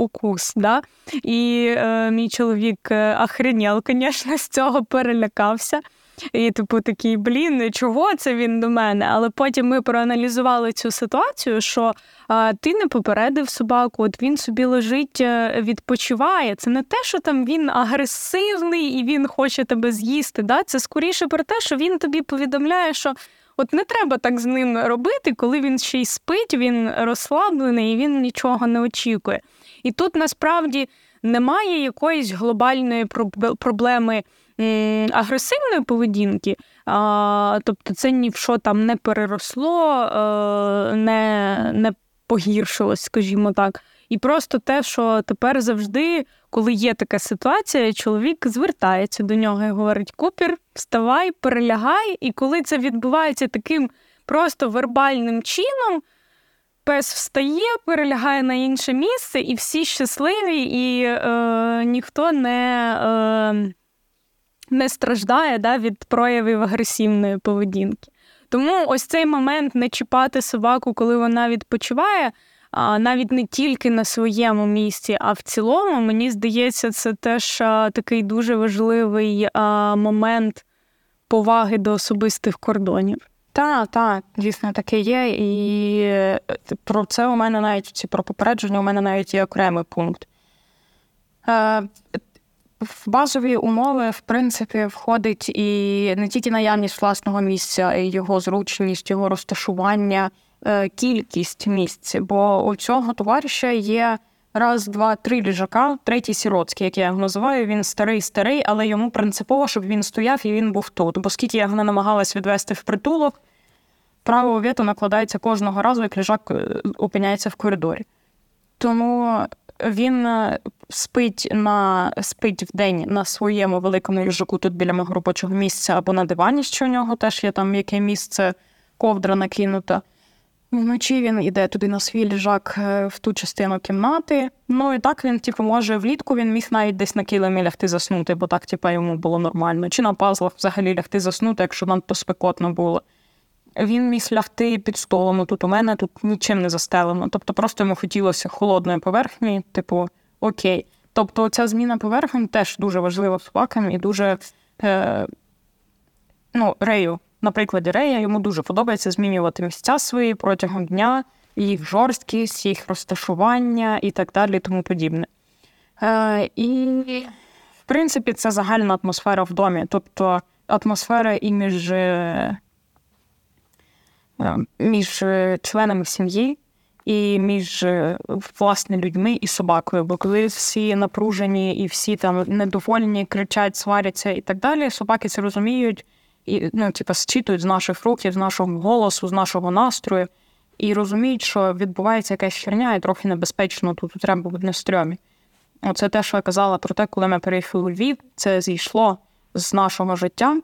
укус. Да? І а, мій чоловік охренел, звісно, з цього перелякався. І, типу, такий, блін, чого це він до мене? Але потім ми проаналізували цю ситуацію, що а, ти не попередив собаку, от він собі лежить, е, відпочиває. Це не те, що там він агресивний і він хоче тебе з'їсти. Да? Це скоріше про те, що він тобі повідомляє, що. От не треба так з ним робити, коли він ще й спить, він розслаблений і він нічого не очікує. І тут насправді немає якоїсь глобальної проблеми агресивної поведінки, а, тобто це ні в що там не переросло, е, не, не погіршилось, скажімо так. І просто те, що тепер завжди, коли є така ситуація, чоловік звертається до нього і говорить: Купір, вставай, перелягай. І коли це відбувається таким просто вербальним чином, пес встає, перелягає на інше місце, і всі щасливі, і е, ніхто не е, не страждає да, від проявів агресивної поведінки. Тому ось цей момент не чіпати собаку, коли вона відпочиває навіть не тільки на своєму місці, а в цілому, мені здається, це теж такий дуже важливий момент поваги до особистих кордонів. Так, так, дійсно таке є. І е, про це у мене навіть про попередження у мене навіть є окремий пункт. В базові умови, в принципі, входить і не тільки наявність власного місця, й його зручність, його розташування. Е, кількість місць, бо у цього товариша є раз, два, три ліжака, третій сіроцький, як я його називаю. Він старий, старий, але йому принципово, щоб він стояв і він був тут. Бо скільки я його намагалась відвести в притулок, право вето накладається кожного разу, як ліжак е, опиняється в коридорі. Тому він е, спить на спить в день на своєму великому ліжаку тут біля мого робочого місця або на дивані, що у нього теж є там яке місце, ковдра накинута. Вночі він йде туди на свій ліжак е, в ту частину кімнати. Ну і так він, типу, може влітку він міг навіть десь на килимі лягти заснути, бо так, типу, йому було нормально. Чи на пазлах взагалі лягти заснути, якщо надто спекотно було. Він міг лягти під столом. Ну, тут у мене тут нічим не застелено. Тобто просто йому хотілося холодної поверхні, типу, окей. Тобто, ця зміна поверхні теж дуже важлива собакам і дуже е, ну, рею на прикладі Рея йому дуже подобається змінювати місця свої протягом дня, їх жорсткість, їх розташування і так далі, тому подібне. Е, І, в принципі, це загальна атмосфера в домі, тобто атмосфера і між е, між членами сім'ї. І між власне людьми і собакою. Бо коли всі напружені і всі там недовольні, кричать, сваряться і так далі, собаки це розуміють і ну, типу, зчитують з наших рухів, з нашого голосу, з нашого настрою, і розуміють, що відбувається якась херня, і трохи небезпечно тут треба бути на стрьомі. Оце те, що я казала про те, коли ми переїхали у Львів, це зійшло з нашого життя,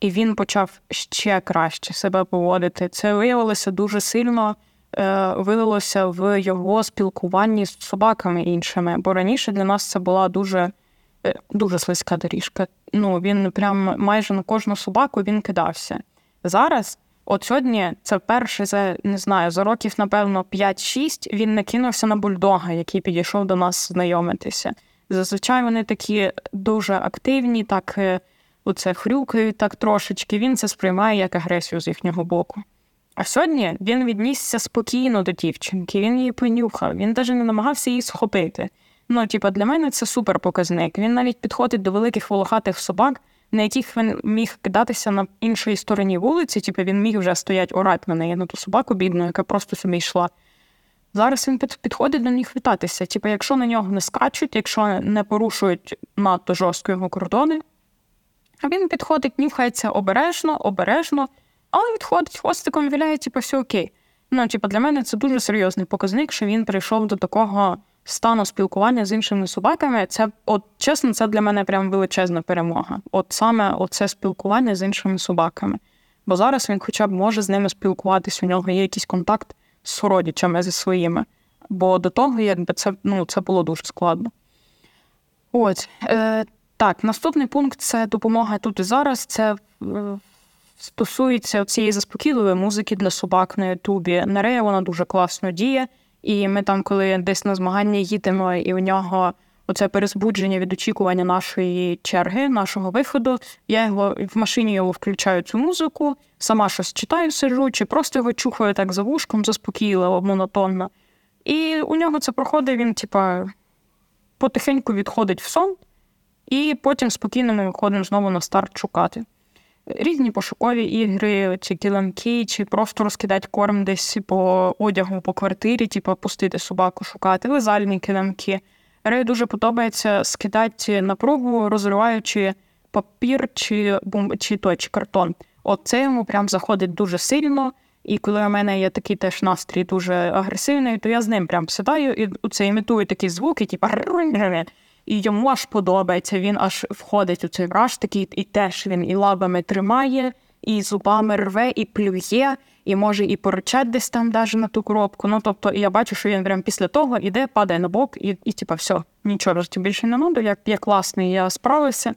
і він почав ще краще себе поводити. Це виявилося дуже сильно. Е, вилилося в його спілкуванні з собаками іншими, бо раніше для нас це була дуже Е, дуже слизька доріжка. Ну, Він прям майже на кожну собаку він кидався. Зараз, от сьогодні, це перший за не знаю, за років, напевно, 5-6 він не кинувся на бульдога, який підійшов до нас знайомитися. Зазвичай вони такі дуже активні, так е, оце хрюкають так трошечки. Він це сприймає як агресію з їхнього боку. А сьогодні він віднісся спокійно до дівчинки, він її понюхав, він навіть не намагався її схопити. Ну, типа, для мене це супер показник. Він навіть підходить до великих волохатих собак, на яких він міг кидатися на іншій стороні вулиці, типу він міг вже стоять орати на неї, на ту собаку бідну, яка просто собі йшла. Зараз він підходить до них вітатися. Типу, якщо на нього не скачуть, якщо не порушують надто жорстко його кордони, він підходить, нюхається обережно, обережно, але відходить хвостиком, віляє, типу, все окей. Ну, типу, для мене це дуже серйозний показник, що він прийшов до такого стану спілкування з іншими собаками, це от чесно, це для мене прям величезна перемога. От саме оце спілкування з іншими собаками. Бо зараз він хоча б може з ними спілкуватися, у нього є якийсь контакт з сородичами зі своїми. Бо до того, якби це ну, це було дуже складно. От. Е, Так, наступний пункт це допомога тут і зараз. Це е, стосується цієї заспокійливої музики для собак на Ютубі. Нарея вона дуже класно діє. І ми там, коли десь на змагання їдемо, і у нього оце перезбудження від очікування нашої черги, нашого виходу. Я його в машині його включаю цю музику, сама щось читаю, сиджу, чи просто його чухаю так за вушком, заспокійливо, монотонно. І у нього це проходить, він, типа, потихеньку відходить в сон, і потім спокійно ми виходимо знову на старт шукати. Різні пошукові ігри, чи килимки, чи просто розкидати корм десь по одягу, по квартирі, типу пустити собаку шукати, лизальні килимки. Рею дуже подобається скидати напругу, розриваючи папір чи бум... чи той, чи картон. От це йому прям заходить дуже сильно. І коли у мене є такий теж настрій дуже агресивний, то я з ним прям сідаю і це імітую такі звуки, типу і йому аж подобається. Він аж входить у цей враж такий, і теж він і лабами тримає, і зубами рве, і плює, і може і поручать десь там навіть на ту коробку. Ну тобто, я бачу, що він прям після того іде, падає на бок, і, і типа, все, нічого більше не надо. Як я класний, я справився.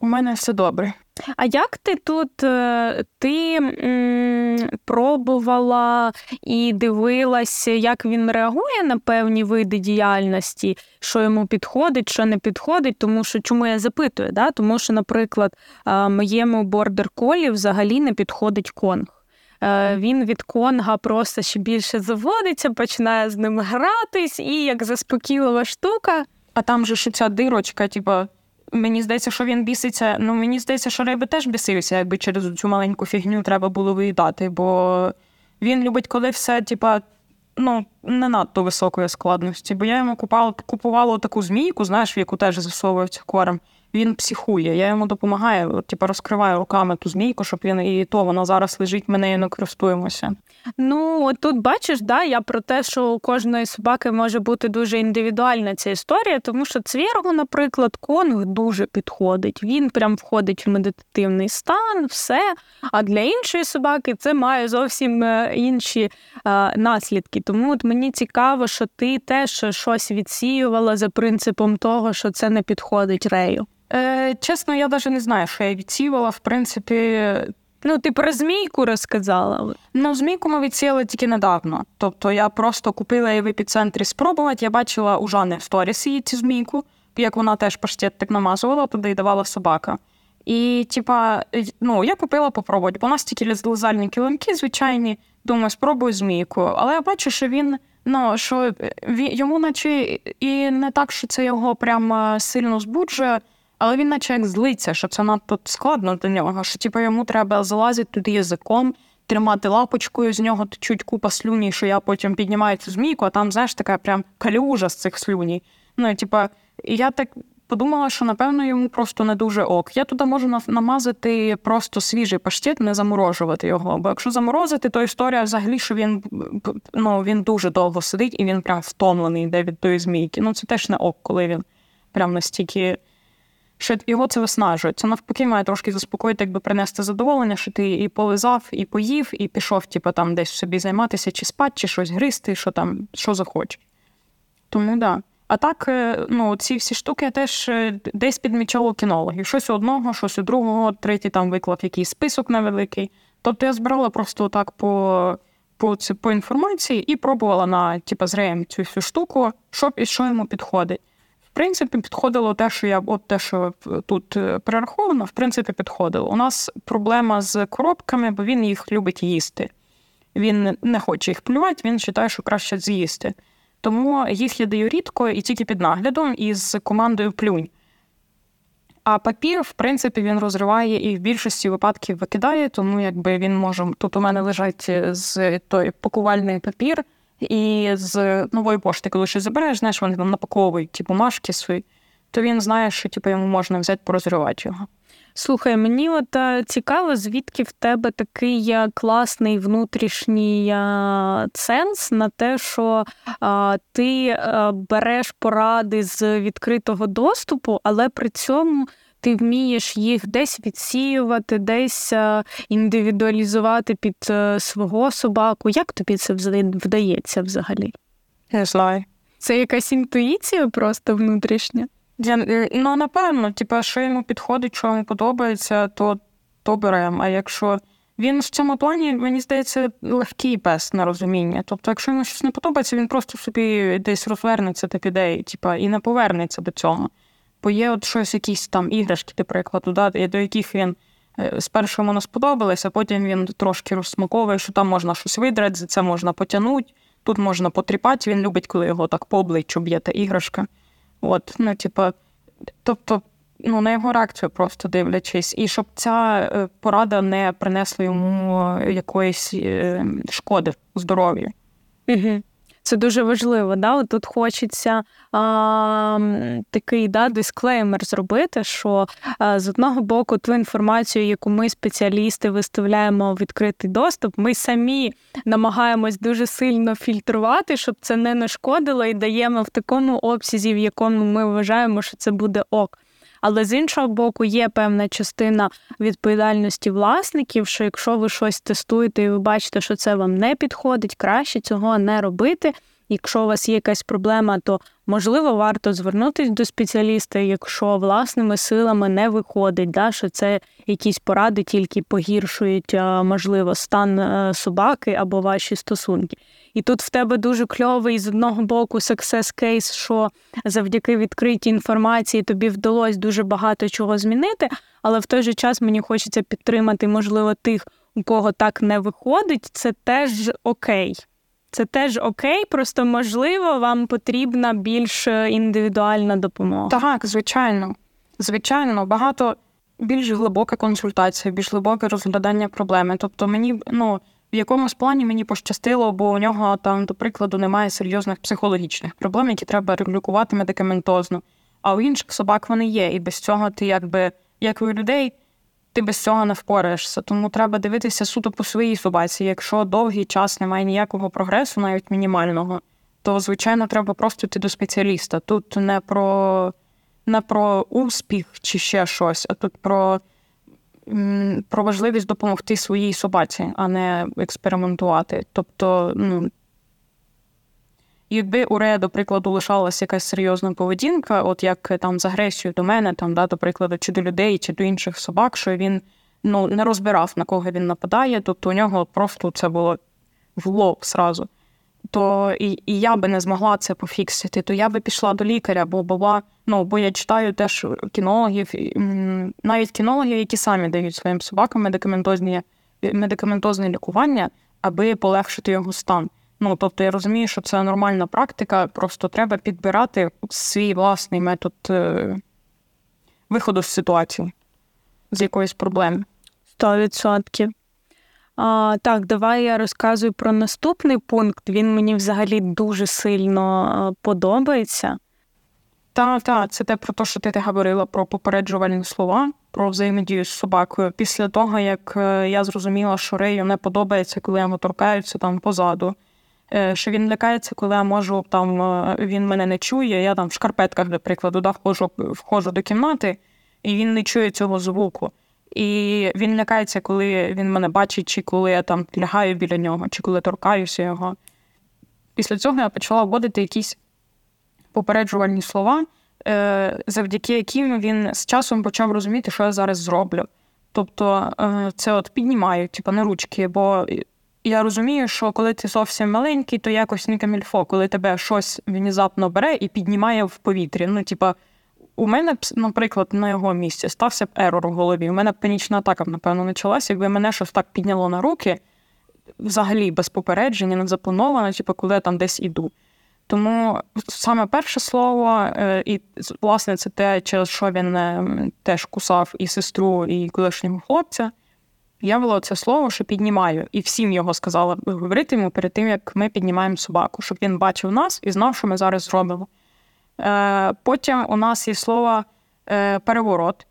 У мене все добре. А як ти тут е, ти м, пробувала і дивилася, як він реагує на певні види діяльності, що йому підходить, що не підходить? Тому що чому я запитую? Да? Тому що, наприклад, моєму бордер-колі взагалі не підходить конг. Е, він від конга просто ще більше заводиться, починає з ним гратись, і як заспокійлива штука. А там же ще ця дирочка, типа. Мені здається, що він біситься. Ну мені здається, що риби теж бісився, якби через цю маленьку фігню треба було виїдати, бо він любить, коли все, типа, ну, не надто високої складності. Бо я йому купала, купувала таку змійку, знаєш, в яку теж засовується корм. Він психує. Я йому допомагаю, типу, розкриваю руками ту змійку, щоб він і то вона зараз лежить, ми нею не користуємося. Ну тут бачиш, да, я про те, що у кожної собаки може бути дуже індивідуальна ця історія, тому що цвіргу, наприклад, конг дуже підходить. Він прям входить в медитативний стан, все. А для іншої собаки це має зовсім е, інші а, наслідки. Тому от мені цікаво, що ти теж щось відсіювала за принципом того, що це не підходить рею. Е, Чесно, я навіть не знаю, що я відсіювала. В принципі, Ну, ти про змійку розказала. Ну, змійку ми відсіяли тільки недавно. Тобто я просто купила її в епіцентрі спробувати. Я бачила у Жани в сторіс її цю змійку, як вона теж паштет так намазувала, туди і давала собака. І, типа, ну, я купила попробувати, бо у нас тільки лизальні килимки, звичайні. Думаю, спробую змійку. Але я бачу, що він, ну, що він, йому наче і не так, що це його прям сильно збуджує. Але він наче як злиться, що це надто складно для нього, що типу, йому треба залазити туди язиком, тримати лапочкою, з нього течуть купа слюні, що я потім піднімаю цю змійку, а там, знаєш, така прям калюжа з цих слюній. Ну, типа, і я так подумала, що напевно йому просто не дуже ок. Я туди можу намазати просто свіжий паштет, не заморожувати його. Бо якщо заморозити, то історія взагалі, що він ну, він дуже довго сидить і він прям втомлений йде від тої змійки. Ну це теж не ок, коли він прям настільки що його це виснажує. Це навпаки має трошки заспокоїти, якби принести задоволення, що ти і полизав, і поїв, і пішов, типу, там десь собі займатися, чи спати, чи щось гристи, що там, що захочеш. Тому да. А так, е, ну, ці всі штуки я теж е, десь підмічала кінологів. Щось у одного, щось у другого, третій там виклав якийсь список невеликий. Тобто я збирала просто так по по, по інформації і пробувала на типу, з цю всю штуку, що і що йому підходить. В принципі, підходило те, що я от те, що тут е, перераховано, в принципі, підходило. У нас проблема з коробками, бо він їх любить їсти. Він не хоче їх плювати, він вважає, що краще з'їсти. Тому їх я даю рідко і тільки під наглядом і з командою плюнь. А папір, в принципі, він розриває і в більшості випадків викидає, тому якби він може. Тут у мене лежать е, з той пакувальний папір. І з нової пошти, коли щось забереш, знаєш, вони там напаковують ті бумажки свої, то він знає, що типу, йому можна взяти порозривати його. Слухай, мені от е, цікаво, звідки в тебе такий е, класний внутрішній е, сенс на те, що а, ти береш поради з відкритого доступу, але при цьому ти вмієш їх десь відсіювати, десь е, індивідуалізувати під е, свого собаку. Як тобі це вдається взагалі? Не знаю. Це якась інтуїція просто внутрішня? Я, е, Ну, напевно, типу, що йому підходить, що йому подобається, то то беремо. А якщо він в цьому плані, мені здається, легкий пес на розуміння. Тобто, якщо йому щось не подобається, він просто собі десь розвернеться та піде, типа, і не повернеться до цього. Бо є от щось, якісь там іграшки, до прикладу, да, до яких він е, спершу йому не сподобалось, а потім він трошки розсмаковує, що там можна щось видрати, за це можна потягнути, тут можна потріпати. Він любить, коли його так по обличчю б'є та іграшка. От, ну, типа, тобто, ну, на його реакцію просто дивлячись, і щоб ця е, порада не принесла йому якоїсь е, шкоди здоров'ю. Угу. Це дуже важливо. Да? Тут хочеться а, такий да, дисклеймер зробити, що а, з одного боку ту інформацію, яку ми спеціалісти виставляємо в відкритий доступ, ми самі намагаємось дуже сильно фільтрувати, щоб це не нашкодило, і даємо в такому обсязі, в якому ми вважаємо, що це буде ок. Але з іншого боку, є певна частина відповідальності власників, що якщо ви щось тестуєте і ви бачите, що це вам не підходить, краще цього не робити. Якщо у вас є якась проблема, то можливо варто звернутися до спеціаліста, якщо власними силами не виходить, да, що це якісь поради тільки погіршують, можливо, стан е, собаки або ваші стосунки. І тут в тебе дуже кльовий з одного боку success case, що завдяки відкритій інформації тобі вдалося дуже багато чого змінити, але в той же час мені хочеться підтримати, можливо, тих, у кого так не виходить. Це теж окей. Це теж окей, просто можливо, вам потрібна більш індивідуальна допомога. Так, звичайно. Звичайно, багато більш глибока консультація, більш глибоке розглядання проблеми. Тобто, мені ну в якомусь плані мені пощастило, бо у нього там, до прикладу, немає серйозних психологічних проблем, які треба регулювати медикаментозно. А у інших собак вони є, і без цього ти, якби як у людей, ти без цього не впораєшся. Тому треба дивитися суто по своїй собаці. Якщо довгий час немає ніякого прогресу, навіть мінімального, то звичайно треба просто йти до спеціаліста. Тут не про не про успіх чи ще щось, а тут про про важливість допомогти своїй собаці, а не експериментувати. Тобто, ну, якби у Рея, до прикладу, лишалася якась серйозна поведінка, от як там з агресією до мене, там, да, до прикладу, чи до людей, чи до інших собак, що він ну, не розбирав, на кого він нападає, тобто у нього просто це було в лоб зразу то і і я би не змогла це пофіксити, то я би пішла до лікаря, бо була, ну бо я читаю теж кінологів, навіть кінологів, які самі дають своїм собакам медикаментозні медикаментозне лікування, аби полегшити його стан. Ну тобто я розумію, що це нормальна практика, просто треба підбирати свій власний метод е, виходу з ситуації, з якоїсь проблеми. Сто відсотків. Так, давай я розказую про наступний пункт. Він мені взагалі дуже сильно подобається. Так, так, це те про те, що ти говорила про попереджувальні слова, про взаємодію з собакою. Після того, як е, я зрозуміла, що Рею не подобається, коли йому торкаються там позаду. Е, що він лякається, коли я можу там е, він мене не чує. Я там в шкарпетках, до прикладу, да, вхожу, вхожу до кімнати, і він не чує цього звуку. І він лякається, коли він мене бачить, чи коли я там лягаю біля нього, чи коли торкаюся його. Після цього я почала вводити якісь попереджувальні слова, е, завдяки яким він з часом почав розуміти, що я зараз зроблю. Тобто це от піднімаю, типу, на ручки, бо я розумію, що коли ти зовсім маленький, то якось не камільфо, коли тебе щось внезапно бере і піднімає в повітрі. Ну, типа, у мене, наприклад, на його місці стався б ерор в голові. У мене панічна атака, напевно, почалася. Якби мене щось так підняло на руки, взагалі без попередження, не заплановано, типу, коли я там десь іду. Тому саме перше слово, е, і власне це те, через що він е, теж кусав і сестру, і колишнього хлопця. Я було це слово, що піднімаю, і всім його сказала говорити йому перед тим, як ми піднімаємо собаку, щоб він бачив нас і знав, що ми зараз зробимо. Е, потім у нас є слово е, переворот.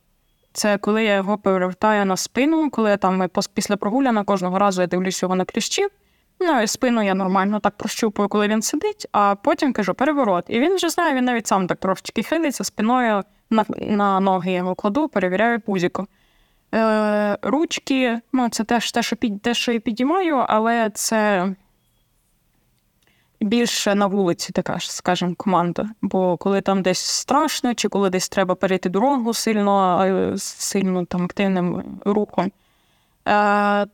Це коли я його перевертаю на спину, коли я там після прогуляна кожного разу я дивлюся його на кліщів. Ну і спину я нормально так прощупую, коли він сидить, а потім кажу переворот. І він вже знає, він навіть сам так трошечки хилиться спиною на на ноги його кладу, перевіряю пузіку. Е, Ручки, ну це теж те, що під, те, що я підіймаю, але це більше на вулиці, така скажімо, команда. Бо коли там десь страшно, чи коли десь треба перейти дорогу сильно, сильно там активним рухом. Е,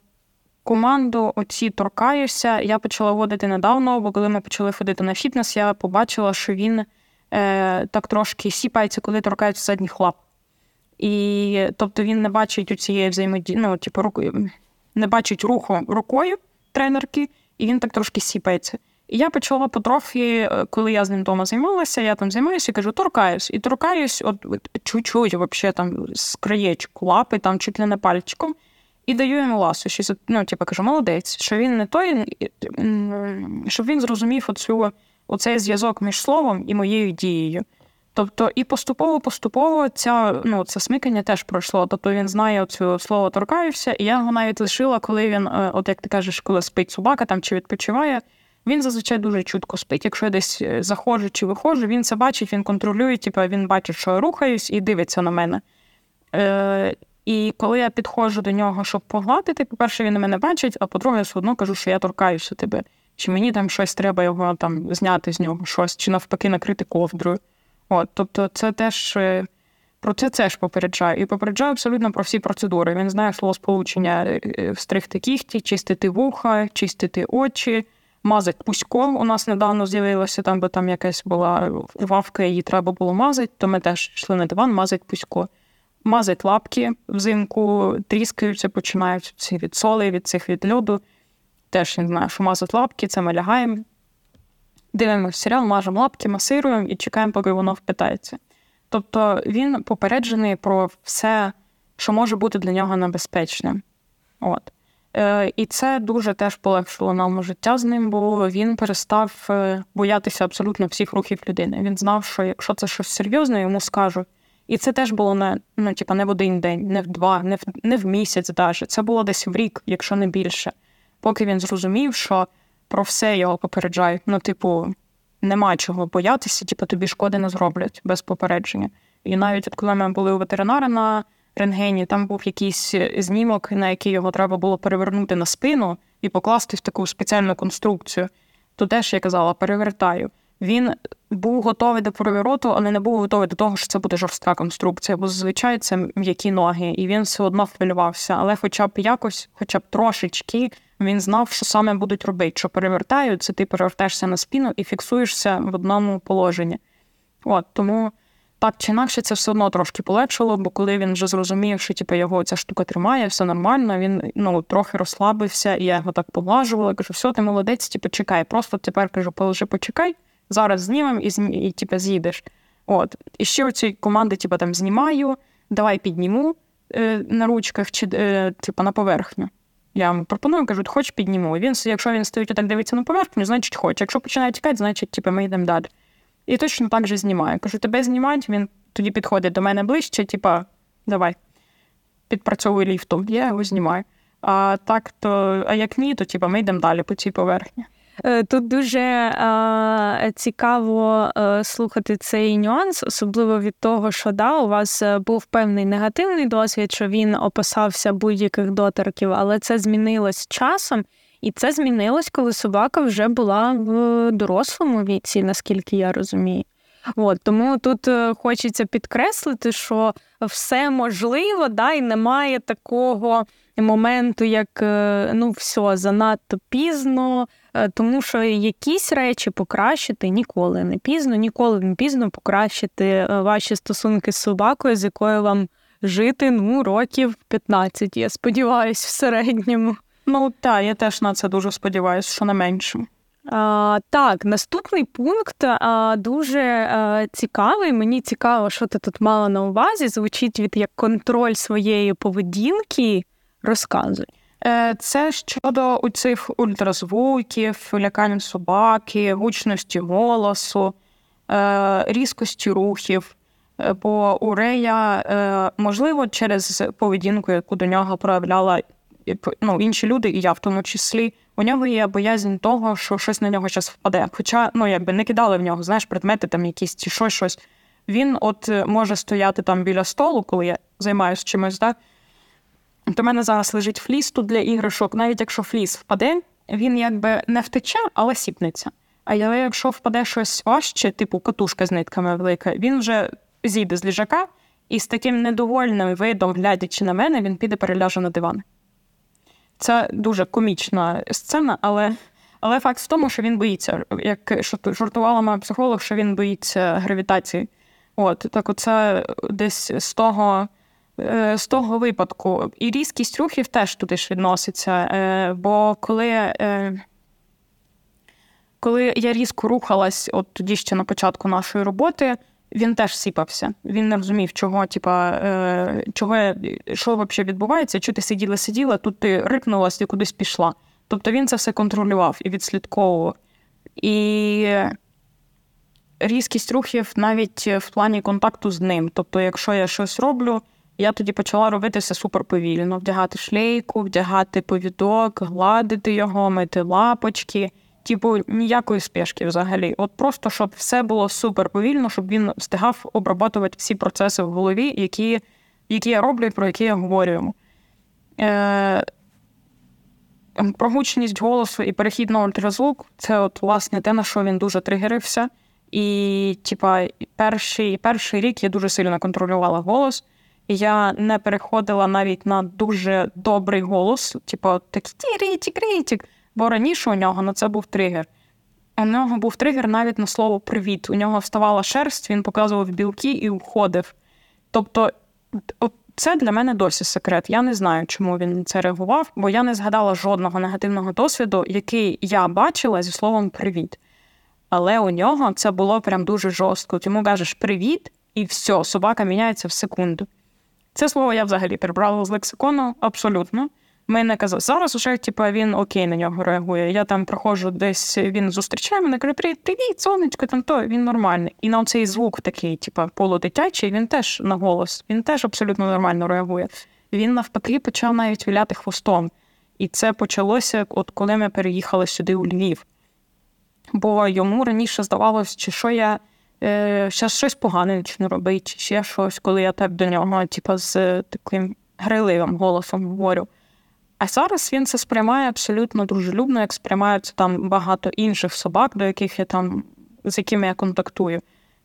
команду оці торкаюся, я почала водити недавно, бо коли ми почали ходити на фітнес, я побачила, що він е, так трошки сіпається, коли торкається задніх лап. І тобто він не бачить у цієї взаємодії, ну, типу, рукою, не бачить руху рукою тренерки, і він так трошки сіпається. І я почала потрохи, е, коли я з ним вдома займалася, я там займаюся і кажу, торкаюсь. І торкаюсь, от, чуть-чуть, взагалі, там з краєчку лапи, там чуть ли не пальчиком, і даю йому ласу. Щось, ну, типу, кажу, молодець, що він не той, щоб він зрозумів оцю, оцей зв'язок між словом і моєю дією. Тобто, і поступово-поступово ця, ну, це смикання теж пройшло. Тобто він знає оцю слово торкаюся, і я його навіть лишила, коли він, е, от як ти кажеш, коли спить собака там чи відпочиває. Він зазвичай дуже чутко спить. Якщо я десь е, заходжу чи виходжу, він це бачить, він контролює, типу, він бачить, що я рухаюсь, і дивиться на мене. Е, І коли я підходжу до нього, щоб погладити, по-перше, він мене бачить, а по-друге, я все одно кажу, що я торкаюся тебе. Чи мені там щось треба його там зняти з нього, щось, чи навпаки накрити ковдрою. От, Тобто, це теж е, про це теж попереджаю. І попереджаю абсолютно про всі процедури. Він знає словосполучення е, встригти кіхті, чистити вуха, чистити очі мазать пуськом. У нас недавно з'явилося там, бо там якась була вавка, її треба було мазати, то ми теж йшли на диван, мазать пусько. Мазать лапки взимку, тріскаються, починають від соли, від цих від льоду. Теж він знає, що мазать лапки, це ми лягаємо. Дивимося серіал, мажемо лапки, масируємо і чекаємо, поки воно впитається. Тобто він попереджений про все, що може бути для нього небезпечним. От. Е, і це дуже теж полегшило нам життя з ним, бо він перестав е, боятися абсолютно всіх рухів людини. Він знав, що якщо це щось серйозне, йому скажуть. І це теж було не ну, типу, не в один день, не в два, не в не в місяць навіть. Це було десь в рік, якщо не більше. Поки він зрозумів, що про все його попереджають. Ну, типу, нема чого боятися, типу, тобі шкоди не зроблять без попередження. І навіть от коли ми були у ветеринара на рентгені, там був якийсь е, знімок, на який його треба було перевернути на спину і покласти в таку спеціальну конструкцію. То теж я казала, перевертаю. Він був готовий до перевороту, але не був готовий до того, що це буде жорстка конструкція, бо зазвичай це м'які ноги, і він все одно хвилювався. Але, хоча б якось, хоча б трошечки, він знав, що саме будуть робити. Що перевертають, це ти перевертаєшся на спину і фіксуєшся в одному положенні. От тому так чи інакше це все одно трошки полегшило, бо коли він вже зрозумів, що типу, його ця штука тримає, все нормально, він ну, трохи розслабився, і я його так поглажувала. Кажу, все, ти молодець, типу, чекай. Просто тепер кажу, положи, почекай, зараз знімемо і, і, і типу, з'їдеш. От. І ще оці команди, типу, там знімаю, давай підніму е, на ручках чи е, типу, на поверхню. Я йому пропоную, кажу, хоч підніму. Він, якщо він стоїть і так дивиться на поверхню, значить хоче. Якщо починає тікати, значить типу, ми йдемо далі. І точно так же знімаю. Кажу, тебе знімають, він тоді підходить до мене ближче, типа, давай, підпрацьовуй ліфтом, я його знімаю. А так, то, а як ні, то типа, ми йдемо далі по цій поверхні. Е, тут дуже е, цікаво слухати цей нюанс, особливо від того, що да, у вас е, був певний негативний досвід, що він опасався будь-яких доторків, але це змінилось часом. І це змінилось, коли собака вже була в дорослому віці, наскільки я розумію. От, Тому тут е, хочеться підкреслити, що все можливо, да, і немає такого моменту, як ну, все, занадто пізно, тому що якісь речі покращити ніколи не пізно, ніколи не пізно покращити ваші стосунки з собакою, з якою вам жити ну, років 15, я сподіваюся, в середньому. Ну так, я теж на це дуже сподіваюся, що не менше. А, Так, наступний пункт а, дуже а, цікавий. Мені цікаво, що ти тут мала на увазі. Звучить від як контроль своєї поведінки. Розказуй. Е, це щодо цих ультразвуків, лякань собаки, гучності голосу, е, різкості рухів. Е, бо у Рея, можливо, через поведінку, яку до нього проявляла ну, інші люди, і я в тому числі, у нього є боязнь того, що щось на нього зараз впаде. Хоча ну, якби не кидали в нього, знаєш, предмети там якісь чи щось щось. Він от може стояти там біля столу, коли я займаюся чимось, так? То в мене зараз лежить фліс тут для іграшок. Навіть якщо фліс впаде, він якби не втече, але сіпнеться. А якщо впаде щось важче, типу катушка з нитками велика, він вже зійде з ліжака і з таким недовольним видом, глядячи на мене, він піде переляже на диван. Це дуже комічна сцена, але але факт в тому, що він боїться. Як жартувала моя психолог, що він боїться гравітації. От так, оце десь з того з того випадку. І різкість рухів теж туди ж відноситься. Е, бо коли е, коли я різко рухалась, от тоді ще на початку нашої роботи, він теж сіпався. Він не розумів, чого, типа, чого, що взагалі відбувається, що ти сиділа, сиділа, тут ти рикнулась і кудись пішла. Тобто він це все контролював і відслідковував. І різкість рухів навіть в плані контакту з ним. Тобто, якщо я щось роблю, я тоді почала робити все суперповільно: вдягати шлейку, вдягати повідок, гладити його, мити лапочки. Типу, ніякої спешки взагалі. От просто щоб все було супер повільно, щоб він встигав обрабатувати всі процеси в голові, які які я роблю про які я говорю. Е, Про гучність голосу і перехід на ультразвук це от, власне те, на що він дуже тригерився. І, типа, перший перший рік я дуже сильно контролювала голос. Я не переходила навіть на дуже добрий голос, типу, такий тірітік, рітік. Бо раніше у нього на це був тригер. У нього був тригер навіть на слово привіт. У нього вставала шерсть, він показував білки і уходив. Тобто, це для мене досі секрет. Я не знаю, чому він це реагував, бо я не згадала жодного негативного досвіду, який я бачила зі словом привіт. Але у нього це було прям дуже жорстко. Йому кажеш привіт, і все, собака міняється в секунду. Це слово я взагалі перебрала з лексикону абсолютно. Ми не казали. Зараз вже типу, він окей на нього реагує. Я там проходжу десь, він зустрічає мене, каже, привіт, сонечко, там то він нормальний. І на цей звук такий, типу, полудитячий, він теж на голос, він теж абсолютно нормально реагує. Він навпаки почав навіть віляти хвостом. І це почалося, от коли ми переїхали сюди у Львів. Бо йому раніше здавалося, чи що я е, щас щось погане не робить, чи ще щось, коли я так до нього, типу, з таким гриливим голосом говорю. А зараз він це сприймає абсолютно дружелюбно, як сприймаються там багато інших собак, до яких я там, з якими я контактую.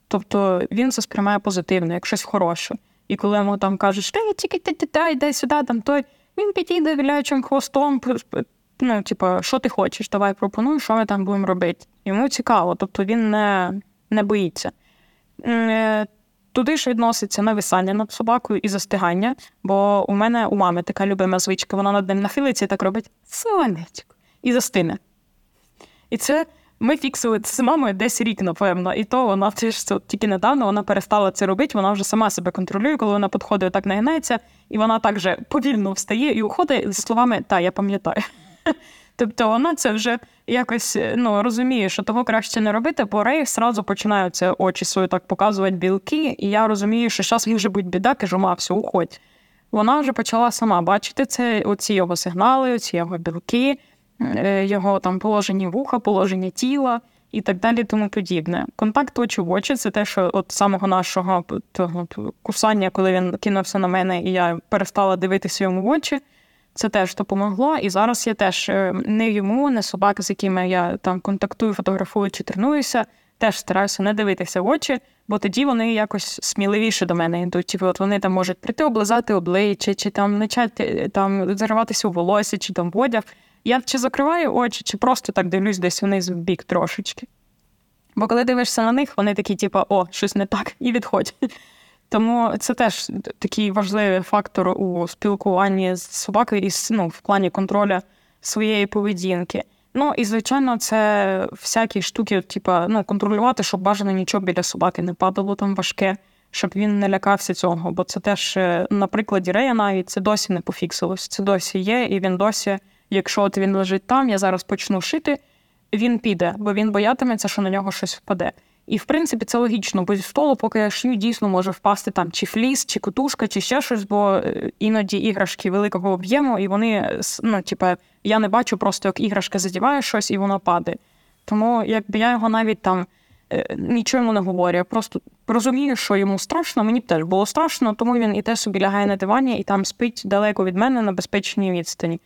Тобто він це сприймає позитивно, як щось хороше. І коли йому там кажуть, ти тільки ти ти йди сюди, там той, він підійде віляючим хвостом, ну, типу, що ти хочеш, давай пропонуй, що ми там будемо робити. Йому цікаво, тобто він не не боїться. Е, туди ж відноситься нависання над собакою і застигання, бо у мене у мами така любима звичка, вона над ним нахилиться і так робить сонечко, і застине. І це ми фіксили це з мамою десь рік, напевно. І то вона теж тільки недавно вона перестала це робити, вона вже сама себе контролює, коли вона підходить, так нагинається, і вона так же повільно встає і уходить зі словами Та, я пам'ятаю. Тобто вона це вже якось ну, розуміє, що того краще не робити, бо Рей сразу починаються очі свої так показувати білки, і я розумію, що зараз може бути біда, кажу, ма, все, уходь. Вона вже почала сама бачити це, оці його сигнали, оці його білки, е, його там положені вуха, положення тіла і так далі, тому подібне. Контакт очі в очі це те, що от самого нашого того, кусання, коли він кинувся на мене, і я перестала дивитися йому в очі. Це теж допомогло. І зараз я теж е, не йому, не собаки, з якими я там контактую, фотографую чи тренуюся, теж стараюся не дивитися в очі, бо тоді вони якось сміливіше до мене йдуть. Типу, от вони там можуть прийти, облизати обличчя, чи там почати е, там зарватися у волосся, чи там в одяг. Я чи закриваю очі, чи просто так дивлюсь десь вниз в бік трошечки. Бо коли дивишся на них, вони такі, типу, о, щось не так, і відходять. Тому це теж такий важливий фактор у спілкуванні з собакою і ну, в плані контролю своєї поведінки. Ну і звичайно, це всякі штуки, типу, ну, контролювати, щоб бажано нічого біля собаки не падало там важке, щоб він не лякався цього. Бо це теж е, на прикладі Рея навіть це досі не пофіксилось. Це досі є, і він досі, якщо от він лежить там, я зараз почну шити, він піде, бо він боятиметься, що на нього щось впаде. І, в принципі, це логічно, бо зі столу, поки я шию, дійсно може впасти там чи фліс, чи котушка, чи ще щось, бо е, іноді іграшки великого об'єму, і вони, ну, типа, я не бачу просто, як іграшка задіває щось і воно падає. Тому якби я його навіть там е, нічого йому не говорю, я просто розумію, що йому страшно, мені б теж було страшно, тому він і те собі лягає на дивані і там спить далеко від мене на безпечній відстані.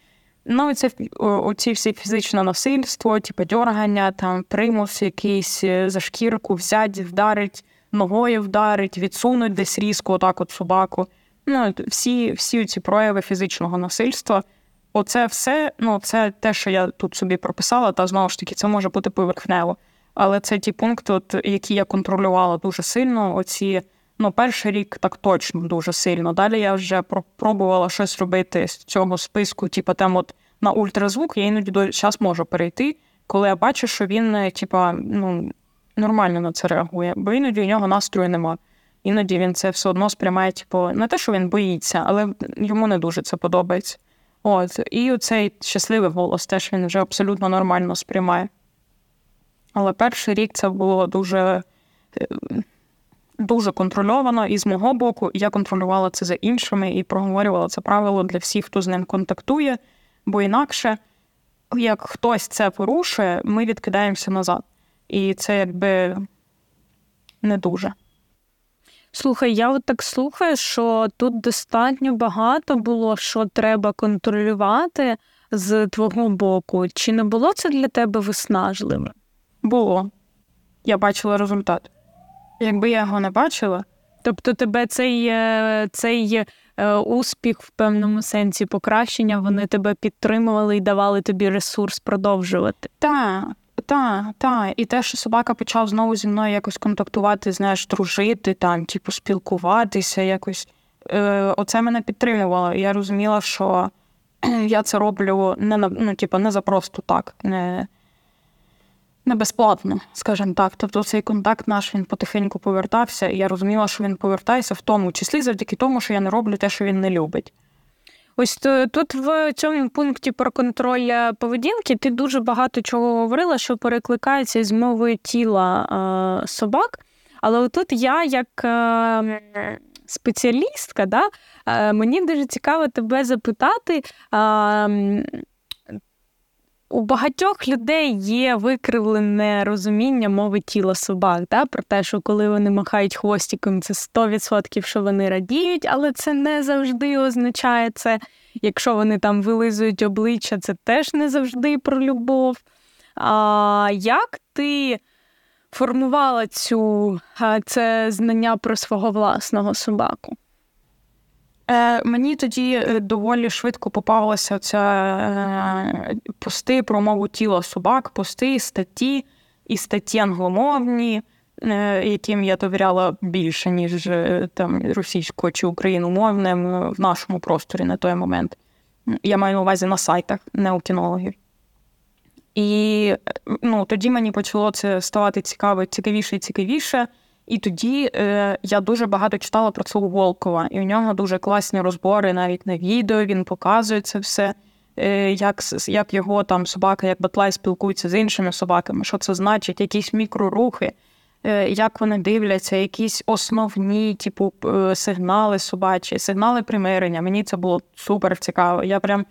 Ну, це оці всі фізичне насильство, типу дьоргання, там примус якийсь е, за шкірку взять, вдарить, ногою вдарить, відсунуть десь різко, отак от собаку. Ну, всі всі ці прояви фізичного насильства оце все, ну це те, що я тут собі прописала, та знову ж таки, це може бути поверхнево. Але це ті пункти, от, які я контролювала дуже сильно. Оці, ну, перший рік так точно дуже сильно. Далі я вже пробувала щось робити з цього списку, типу, там от на ультразвук, я іноді до час можу перейти, коли я бачу, що він, типа, ну, нормально на це реагує, бо іноді у нього настрою нема. Іноді він це все одно сприймає, типу, не те, що він боїться, але йому не дуже це подобається. От, І цей щасливий голос теж він вже абсолютно нормально сприймає. Але перший рік це було дуже е, дуже контрольовано і з мого боку, я контролювала це за іншими і проговорювала це правило для всіх, хто з ним контактує, бо інакше, як хтось це порушує, ми відкидаємося назад. І це якби не дуже. Слухай, я от так слухаю, що тут достатньо багато було, що треба контролювати з твого боку. Чи не було це для тебе виснажливим? Було. Я бачила результат. Якби я його не бачила. Тобто тебе цей цей е, успіх в певному сенсі покращення, вони тебе підтримували і давали тобі ресурс продовжувати? Так, так, так. І те, що собака почав знову зі мною якось контактувати, знаєш, дружити, там, типу, спілкуватися, якось. Е, Оце мене підтримувало. Я розуміла, що я це роблю не на ну, типу, не за просто так, не не безплатно, скажімо так. Тобто цей контакт наш він потихеньку повертався, і я розуміла, що він повертається в тому числі завдяки тому, що я не роблю те, що він не любить. Ось тут в цьому пункті про контроль е, поведінки ти дуже багато чого говорила, що перекликається з мовою тіла е, собак. Але отут я, як е, спеціалістка, да, мені дуже цікаво тебе запитати. У багатьох людей є викривлене розуміння мови тіла собак, да? про те, що коли вони махають хвостиком, це 100% що вони радіють, але це не завжди означає це. Якщо вони там вилизують обличчя, це теж не завжди про любов. А Як ти формувала цю, це знання про свого власного собаку? Е, Мені тоді е, доволі швидко попалася ця е, пости про мову тіла собак, пости, статті і статті англомовні, е, яким я довіряла більше, ніж е, там російською чи україномовним е, в нашому просторі на той момент. Я маю на увазі на сайтах, не у кінологів. І ну, тоді мені почало це ставати цікаво, цікавіше і цікавіше. І тоді е, я дуже багато читала про цього Волкова, і у нього дуже класні розбори навіть на відео. Він показує це все, е, як як його там собака, як Батлай спілкується з іншими собаками, що це значить, якісь мікрорухи, е, як вони дивляться, якісь основні, типу, е, сигнали собачі, сигнали примирення. Мені це було супер цікаво. Я прям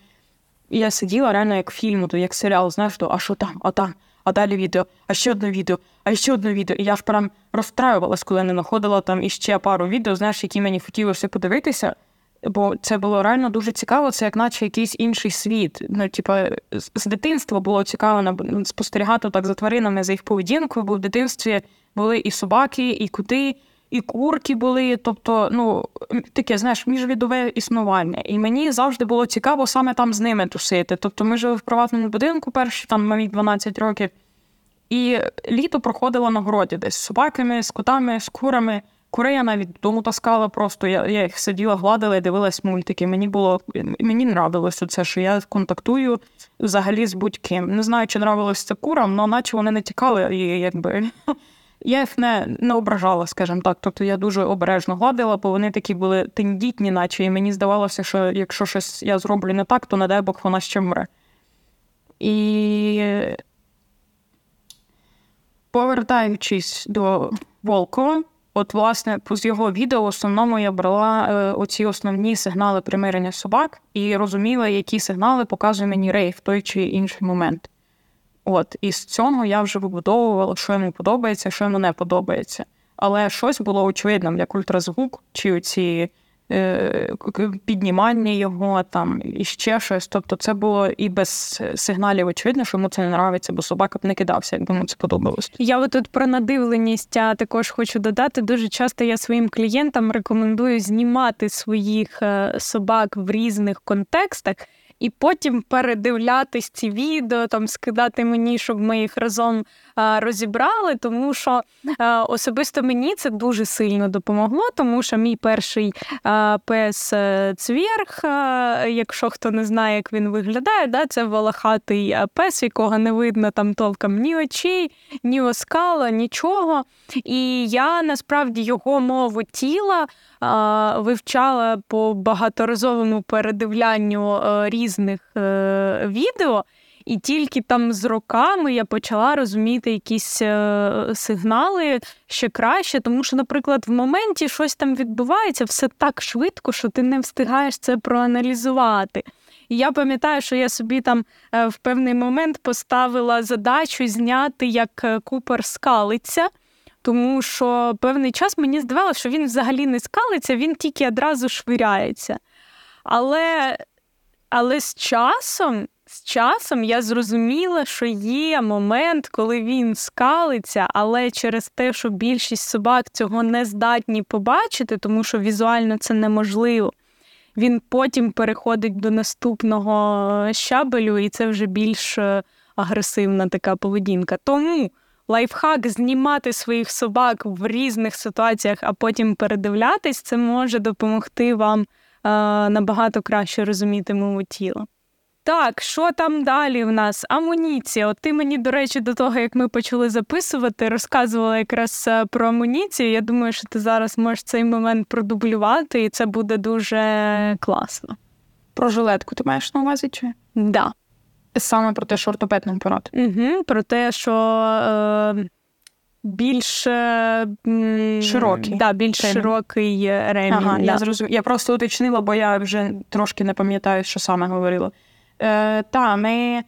я сиділа реально як фільм, то як серіал, знаєш, то а що там, а там а далі відео, а ще одне відео, а ще одне відео. І я ж прям розстраювалась, коли не знаходила там іще пару відео, знаєш, які мені хотілося подивитися. Бо це було реально дуже цікаво, це як наче якийсь інший світ. Ну, типа, з дитинства було цікаво спостерігати так за тваринами, за їх поведінкою, бо в дитинстві були і собаки, і кути, і курки були. Тобто, ну, таке, знаєш, міжвідове існування. І мені завжди було цікаво саме там з ними тусити. Тобто, ми жили в приватному будинку перші там мені 12 років. І літо проходило на городі десь з собаками, з котами, з курами. Кури я навіть додому таскала просто. Я я їх сиділа, гладила і дивилась мультики. Мені було мені нравилося це, що я контактую взагалі з будь-ким. Не знаю, чи нравилось це курам, але наче вони не тікали, і якби я їх не не ображала, скажімо так. Тобто я дуже обережно гладила, бо вони такі були тендітні, наче і мені здавалося, що якщо щось я зроблю не так, то не дай Бог вона ще мре. І повертаючись до Волкова, от, власне, з його відео в основному я брала е, оці основні сигнали примирення собак і розуміла, які сигнали показує мені рей в той чи інший момент. От, і з цього я вже вибудовувала, що йому подобається, що йому не подобається. Але щось було очевидним, як ультразвук, чи ці е, піднімання його там і ще щось. Тобто, це було і без сигналів очевидно, що йому це не нравиться, бо собака б не кидався, якби йому це подобалось. Я тут про надивленість а також хочу додати. Дуже часто я своїм клієнтам рекомендую знімати своїх е, собак в різних контекстах і потім передивлятись ці відео, там скидати мені, щоб ми їх разом а, розібрали. Тому що а, особисто мені це дуже сильно допомогло, тому що мій перший а, пес е, цвірг, якщо хто не знає, як він виглядає, да, це волохатий пес, якого не видно там толком ні очей, ні оскала, нічого. І я насправді його мову тіла вивчала по багаторазовому передивлянню е, різних е, відео. І тільки там з роками я почала розуміти якісь е, сигнали ще краще, тому що, наприклад, в моменті щось там відбувається все так швидко, що ти не встигаєш це проаналізувати. І я пам'ятаю, що я собі там е, в певний момент поставила задачу зняти, як е, Купер скалиться. Тому що певний час мені здавалося, що він взагалі не скалиться, він тільки одразу швиряється. Але але з часом з часом я зрозуміла, що є момент, коли він скалиться, але через те, що більшість собак цього не здатні побачити, тому що візуально це неможливо. Він потім переходить до наступного щабелю, і це вже більш е, агресивна така поведінка. Тому лайфхак знімати своїх собак в різних ситуаціях, а потім передивлятись, це може допомогти вам е, набагато краще розуміти мову тіла. Так, що там далі в нас? Амуніція. От ти мені, до речі, до того, як ми почали записувати, розказувала якраз е, про амуніцію. Я думаю, що ти зараз можеш цей момент продублювати, і це буде дуже класно. Про жилетку ти маєш на увазі? чи? Да. Саме про те, що ортопед не. Угу, Про те, що е, більш е, широкий да, більш широкий ремінь. Ага, да. Я зрозуміла. Я просто уточнила, бо я вже трошки не пам'ятаю, що саме говорила. Е, Та, ми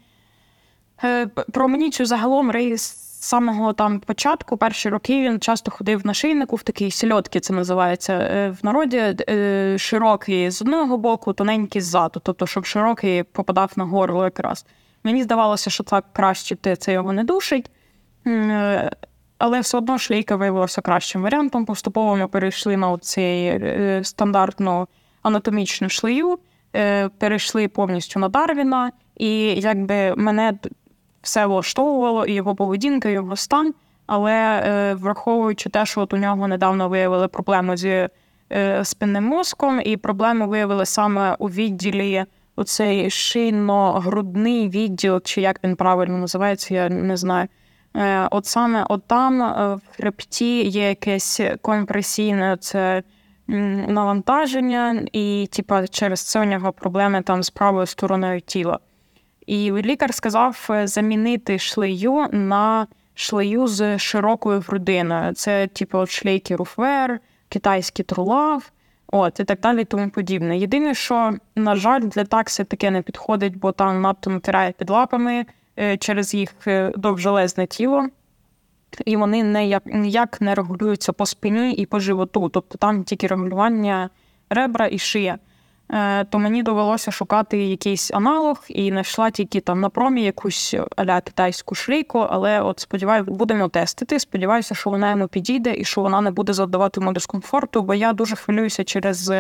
е, про амуніцію загалом Рей з самого там початку, перші роки, він часто ходив на шийнику в такій сільотки, це називається е, в народі. Е, широкий з одного боку, тоненький ззаду, тобто, щоб широкий попадав на горло якраз. Мені здавалося, що так краще це його не душить. Е, але все одно шлейка виявилася кращим варіантом. Поступово ми перейшли на цей е, стандартну анатомічну шлею. Е, перейшли повністю на Дарвіна, і якби мене все влаштовувало, і його поведінка, і його стан. Але е, враховуючи те, що от у нього недавно виявили проблему зі спинним мозком, і проблеми виявили саме у відділі оцей шийно-грудний відділ, чи як він правильно називається, я не знаю. От саме от там в хребті є якесь компресійне це навантаження, і типа, через це у нього проблеми там з правою стороною тіла. І лікар сказав е, замінити шлею на шлею з широкою грудиною. Це, типу, шлейки руфвер, китайський трулав, от і так далі, тому подібне. Єдине, що, на жаль, для такси таке не підходить, бо там надто натирає під лапами е, через їх е, довжелезне тіло і вони ніяк, ніяк не регулюються по спині і по животу. Тобто там тільки регулювання ребра і шия. Е, то мені довелося шукати якийсь аналог і знайшла тільки там на промі якусь аля китайську шлейку, але от сподіваюся, будемо тестити. Сподіваюся, що вона йому підійде і що вона не буде завдавати йому дискомфорту, бо я дуже хвилююся через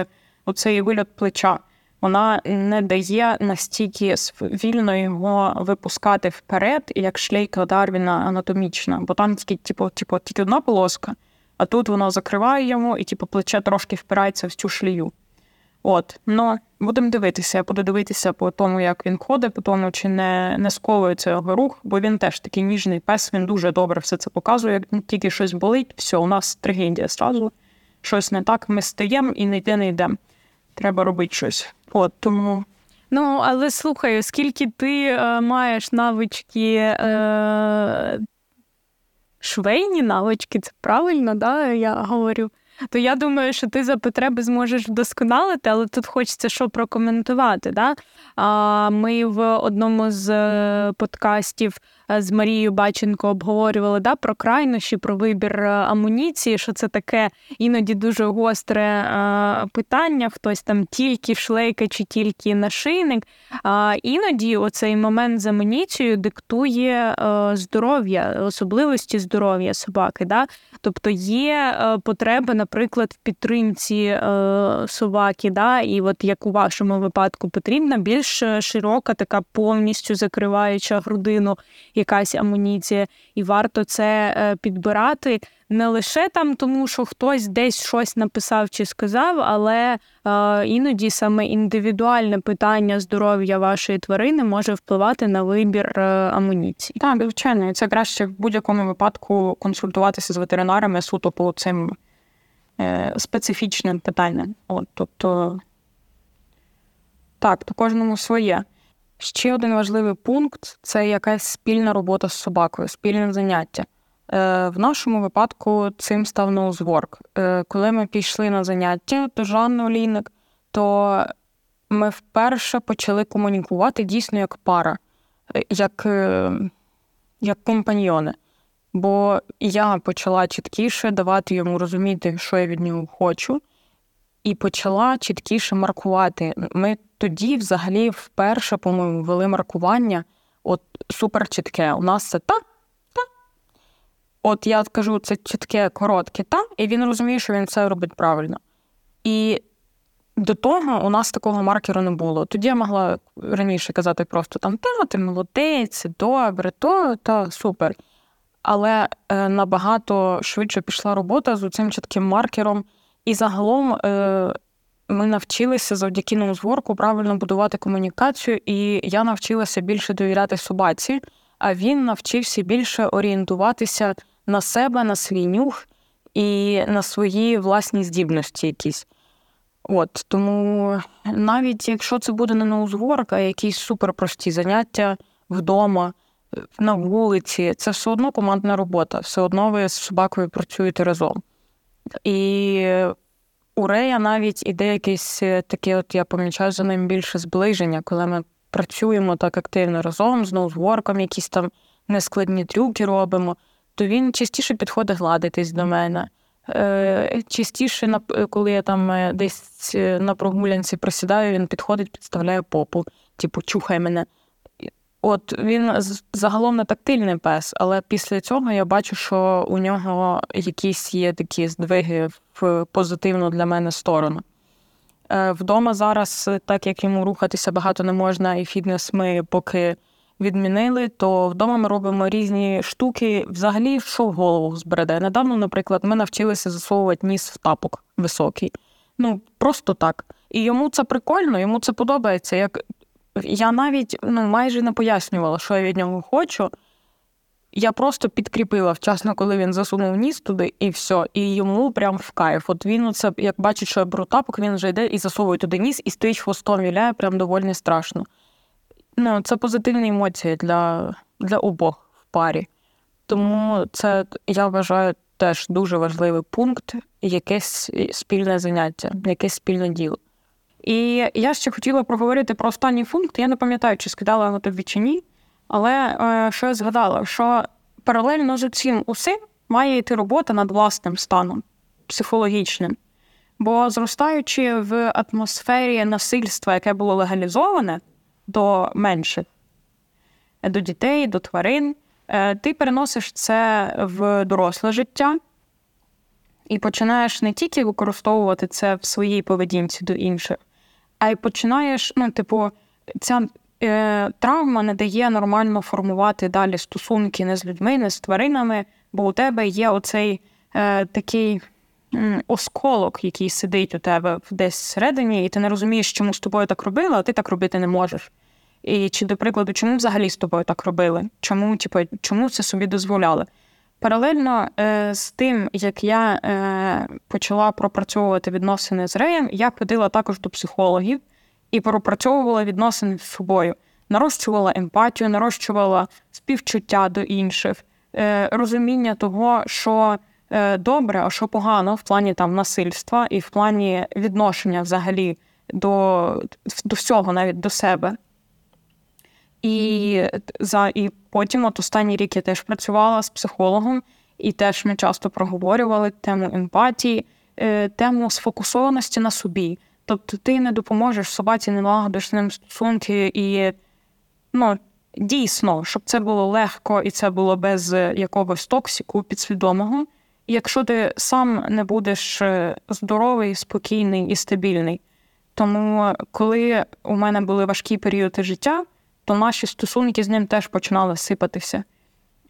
оцей вильот плеча вона не дає настільки вільно його випускати вперед, як шлейка Дарвіна анатомічна, бо там тільки типу, типу, тільки одна полоска, а тут воно закриває йому і типу, плече трошки впирається в цю шлію. От, ну будемо дивитися, я буду дивитися по тому, як він ходить, по тому, чи не не сковується його рух, бо він теж такий ніжний пес, він дуже добре все це показує. Як тільки щось болить, все, у нас трагедія зразу. Щось не так, ми стаємо і не йде, не йдемо. Треба робити щось. От тому. Ну, але слухай, оскільки ти е, маєш навички, е, швейні навички, це правильно, да, я говорю, то я думаю, що ти за потреби зможеш вдосконалити, але тут хочеться що прокоментувати. Да? А, Ми в одному з е, подкастів з Марією Баченко обговорювали да, про крайнощі, про вибір е, амуніції, що це таке іноді дуже гостре е, питання. Хтось там тільки шлейка чи тільки нашийник. А іноді оцей момент з амуніцією диктує здоров'я, особливості здоров'я собаки. Да? Тобто є потреби, наприклад, в підтримці собаки, да? і от як у вашому випадку потрібна більш широка, така повністю закриваюча грудину якась амуніція, і варто це е, підбирати не лише там, тому що хтось десь щось написав чи сказав, але е, іноді саме індивідуальне питання здоров'я вашої тварини може впливати на вибір е, амуніції. Так, звичайно, і це краще в будь-якому випадку консультуватися з ветеринарами суто по цим специфічним питанням. От, тобто, так, то кожному своє. Ще один важливий пункт це якась спільна робота з собакою, спільне заняття. Е, В нашому випадку цим став ноузворк. Е, Коли ми пішли на заняття до Жанни Олійник, то ми вперше почали комунікувати дійсно як пара, е, як, як компаньйони. Бо я почала чіткіше давати йому розуміти, що я від нього хочу і почала чіткіше маркувати. Ми тоді, взагалі, вперше, по-моєму, ввели маркування от супер чітке. У нас це та, та. От я кажу, це чітке, коротке та, і він розуміє, що він це робить правильно. І до того у нас такого маркеру не було. Тоді я могла раніше казати просто там та, ти молодець, добре, то та супер. Але е, набагато швидше пішла робота з цим чітким маркером. І загалом е, ми навчилися завдяки ноузворку правильно будувати комунікацію, і я навчилася більше довіряти собаці, а він навчився більше орієнтуватися на себе, на свій нюх і на свої власні здібності якісь. От Тому навіть якщо це буде не ноузворк, а якісь суперпрості заняття вдома, на вулиці, це все одно командна робота, все одно ви з собакою працюєте разом. І у Рея навіть іде якесь е, таке, от я помічаю за ним більше зближення, коли ми працюємо так активно разом, з ноузворком, якісь там нескладні трюки робимо, то він частіше підходить гладитись до мене. Е, частіше, коли я там е, десь на прогулянці просідаю, він підходить, підставляє попу, типу, чухай мене. От він загалом не тактильний пес, але після цього я бачу, що у нього якісь є такі здвиги в позитивну для мене сторону. Е, вдома зараз, так як йому рухатися багато не можна, і фітнес ми поки відмінили, то вдома ми робимо різні штуки, взагалі, що в голову збереде. Недавно, наприклад, ми навчилися засовувати ніс в тапок високий. Ну, просто так. І йому це прикольно, йому це подобається. Як я навіть ну, майже не пояснювала, що я від нього хочу. Я просто підкріпила вчасно, коли він засунув ніс туди, і все. І йому прям в кайф. От він оце, як бачить, що я беру тапок, він вже йде і засовує туди ніс, і стоїть хвостом віляє, прям доволі страшно. Ну, Це позитивні емоції для, для обох в парі. Тому це, я вважаю, теж дуже важливий пункт, якесь спільне заняття, якесь спільне діло. І я ще хотіла проговорити про останній пункт. Я не пам'ятаю, чи скидала його тобі чи ні, але е, що я згадала, що паралельно з цим усім має йти робота над власним станом психологічним. Бо зростаючи в атмосфері насильства, яке було легалізоване до менших, до дітей, до тварин, е, ти переносиш це в доросле життя і починаєш не тільки використовувати це в своїй поведінці до інших, а й починаєш, ну, типу, ця е, травма не дає нормально формувати далі стосунки не з людьми, не з тваринами, бо у тебе є оцей е, такий м, осколок, який сидить у тебе десь всередині, і ти не розумієш, чому з тобою так робили, а ти так робити не можеш. І чи, до прикладу, чому взагалі з тобою так робили? Чому, типу, чому це собі дозволяли? Паралельно е, з тим, як я е, почала пропрацьовувати відносини з Реєм, я ходила також до психологів і пропрацьовувала відносини з собою, нарощувала емпатію, нарощувала співчуття до інших, е, розуміння того, що добре, а що погано в плані там насильства і в плані відношення взагалі до, до всього, навіть до себе. І за і потім, от останній рік я теж працювала з психологом, і теж ми часто проговорювали тему емпатії, е, тему сфокусованості на собі. Тобто ти не допоможеш собаці, не налагодиш ним стосунки і ну, дійсно, щоб це було легко і це було без якогось токсику підсвідомого. Якщо ти сам не будеш е, здоровий, спокійний і стабільний. Тому, коли у мене були важкі періоди життя, то наші стосунки з ним теж починали сипатися.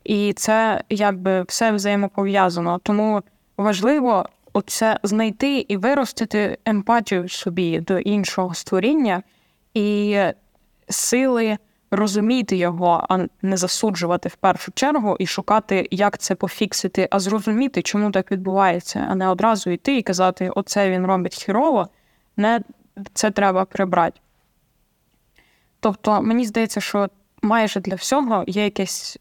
І це якби все взаємопов'язано. Тому важливо оце знайти і виростити емпатію собі до іншого створіння і сили розуміти його, а не засуджувати в першу чергу і шукати, як це пофіксити, а зрозуміти, чому так відбувається, а не одразу йти і казати, оце він робить хірово, не це треба прибрати. Тобто, мені здається, що майже для всього є якесь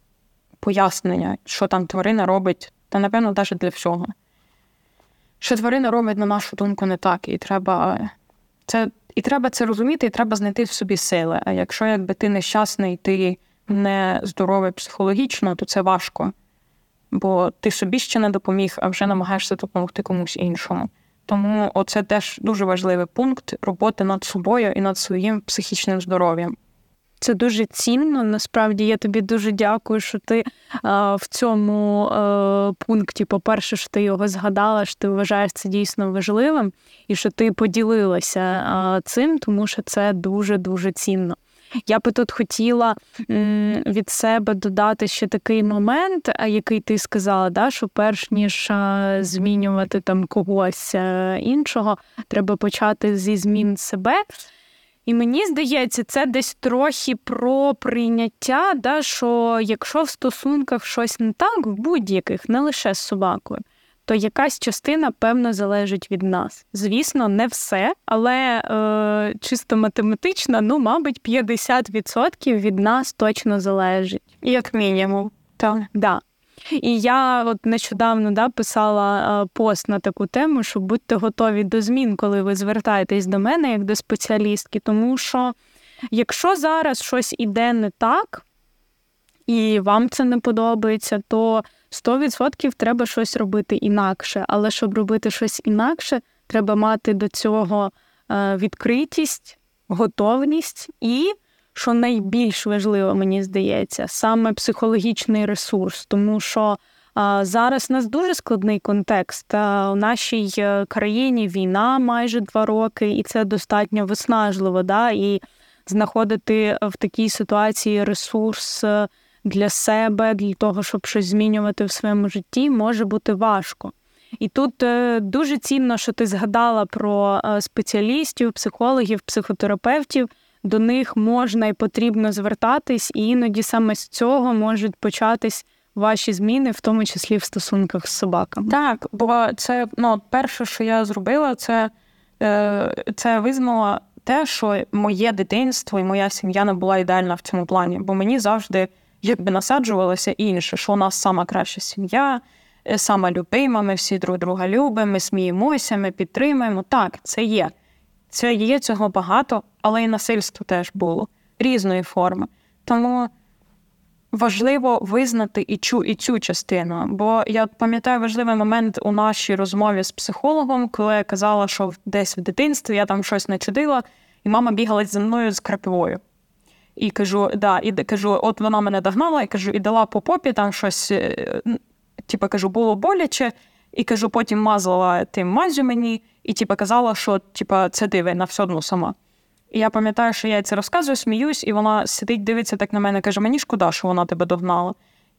пояснення, що там тварина робить, та, напевно, навіть для всього. Що тварина робить, на нашу думку, не так, і треба це і треба це розуміти, і треба знайти в собі сили. А якщо якби ти нещасний, ти не здоровий психологічно, то це важко. Бо ти собі ще не допоміг, а вже намагаєшся допомогти комусь іншому. Тому оце теж дуже важливий пункт роботи над собою і над своїм психічним здоров'ям. Це дуже цінно. Насправді я тобі дуже дякую, що ти а, в цьому а, пункті, по-перше, що ти його згадала, що ти вважаєш це дійсно важливим, і що ти поділилася а, цим, тому що це дуже дуже цінно. Я би тут хотіла від себе додати ще такий момент, який ти сказала, да, що перш ніж змінювати там когось іншого, треба почати зі змін себе. І мені здається, це десь трохи про прийняття, да, що якщо в стосунках щось не так, в будь-яких, не лише з собакою, то якась частина, певно, залежить від нас. Звісно, не все, але е, чисто математично, ну, мабуть, 50% від нас точно залежить. Як мінімум. Так. Да. І я от нещодавно да, писала пост на таку тему, що будьте готові до змін, коли ви звертаєтесь до мене як до спеціалістки. Тому що якщо зараз щось іде не так, і вам це не подобається, то 100% треба щось робити інакше. Але щоб робити щось інакше, треба мати до цього е, відкритість, готовність і що найбільш важливо, мені здається, саме психологічний ресурс, тому що а, зараз у нас дуже складний контекст. У нашій е, країні війна майже два роки, і це достатньо виснажливо. Да? І знаходити в такій ситуації ресурс е, для себе, для того, щоб щось змінювати в своєму житті, може бути важко. І тут е, дуже цінно, що ти згадала про спеціалістів, психологів, психотерапевтів до них можна і потрібно звертатись, і іноді саме з цього можуть початись ваші зміни, в тому числі в стосунках з собаками. Так, бо це ну, перше, що я зробила, це, е, це визнала те, що моє дитинство і моя сім'я не була ідеальна в цьому плані, бо мені завжди якби насаджувалося інше, що у нас сама краща сім'я. Е, сама любима, ми всі друг друга любимо, ми сміємося, ми підтримуємо. Так, це є. Це є цього багато, але і насильство теж було різної форми. Тому важливо визнати і цю, і цю частину. Бо я пам'ятаю важливий момент у нашій розмові з психологом, коли я казала, що десь в дитинстві я там щось не чудила, і мама бігала за мною з крапивою. І кажу, да, і кажу, от вона мене догнала, і кажу, і дала по попі там щось, е, типу, кажу, було боляче, і кажу, потім мазала тим мазю мені, і типу, казала, що типу, це ти винна все одно сама. І я пам'ятаю, що я це розказую, сміюсь, і вона сидить, дивиться так на мене, каже: мені шкода, що вона тебе догнала.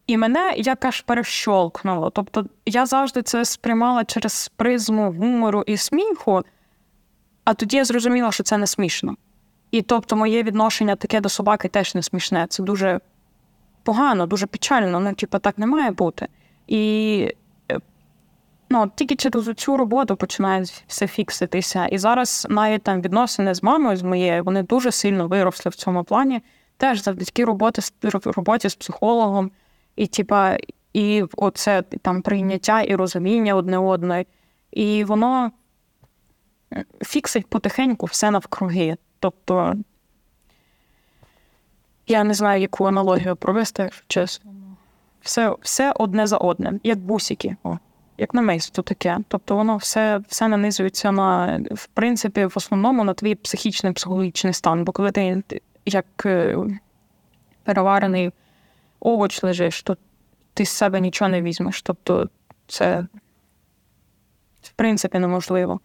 І мене якось перещолкнуло. Тобто я завжди це сприймала через призму гумору і сміху, а тоді я зрозуміла, що це не смішно. І тобто, моє відношення таке до собаки теж не смішне. Це дуже погано, дуже печально. Ну, типу, так не має бути. І Ну, тільки через цю роботу починає все фікситися. І зараз навіть там відносини з мамою з моєю вони дуже сильно виросли в цьому плані. Теж завдяки роботи роботі з психологом, і типа, і оце там прийняття і розуміння одне одної. І воно фіксить потихеньку все навкруги. Тобто Я не знаю, яку аналогію провести, чесно. Все, все одне за одним, як бусики. О. Як на мейсту таке. Тобто воно все все нанизується на, в принципі, в основному на твій психічний психологічний стан. Бо коли ти як е, переварений овоч лежиш, то ти з себе нічого не візьмеш. Тобто це в принципі неможливо.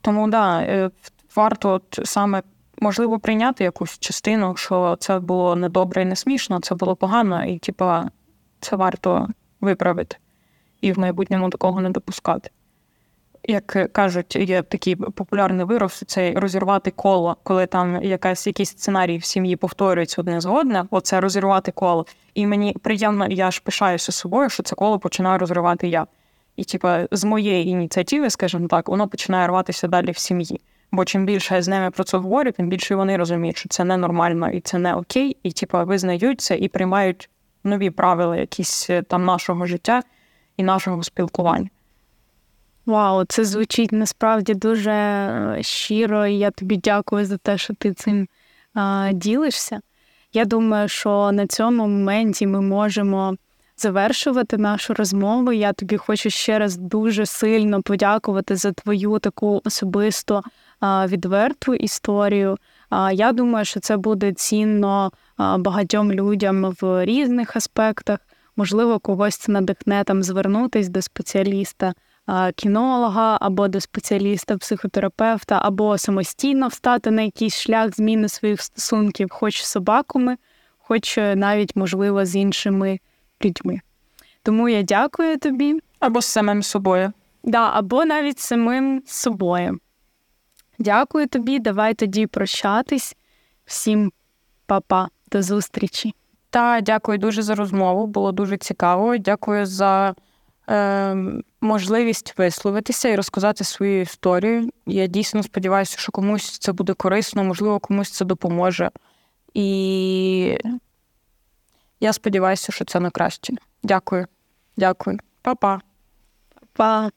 Тому да, е, варто от саме можливо прийняти якусь частину, що це було недобре і не смішно, це було погано, і типа це варто виправити і в майбутньому такого не допускати. Як кажуть, є такий популярний вираз, це розірвати коло, коли там якась якийсь сценарій в сім'ї повторюється одне з одне, оце розірвати коло. І мені приємно, я ж пишаюся собою, що це коло починаю розривати я. І, типа, з моєї ініціативи, скажімо так, воно починає рватися далі в сім'ї. Бо чим більше я з ними про це говорю, тим більше вони розуміють, що це ненормально і це не окей, і типа визнають це і приймають нові правила, якісь е, там нашого життя і нашого спілкування. Вау, це звучить насправді дуже е, щиро, і я тобі дякую за те, що ти цим а, ділишся. Я думаю, що на цьому моменті ми можемо завершувати нашу розмову. Я тобі хочу ще раз дуже сильно подякувати за твою таку особисту відверту історію. Я думаю, що це буде цінно багатьом людям в різних аспектах. Можливо, когось це надихне там звернутись до спеціаліста кінолога або до спеціаліста-психотерапевта, або самостійно встати на якийсь шлях зміни своїх стосунків, хоч з собаками, хоч е, навіть, можливо, з іншими людьми. Тому я дякую тобі. Або з самим собою. Да, Або навіть самим собою. Дякую тобі. Давай тоді прощатись. Всім па-па. до зустрічі. Та дякую дуже за розмову. Було дуже цікаво. Дякую за е, можливість висловитися і розказати свою історію. Я дійсно сподіваюся, що комусь це буде корисно, можливо, комусь це допоможе. І я сподіваюся, що це на краще. Дякую. Дякую. Па-па. Па.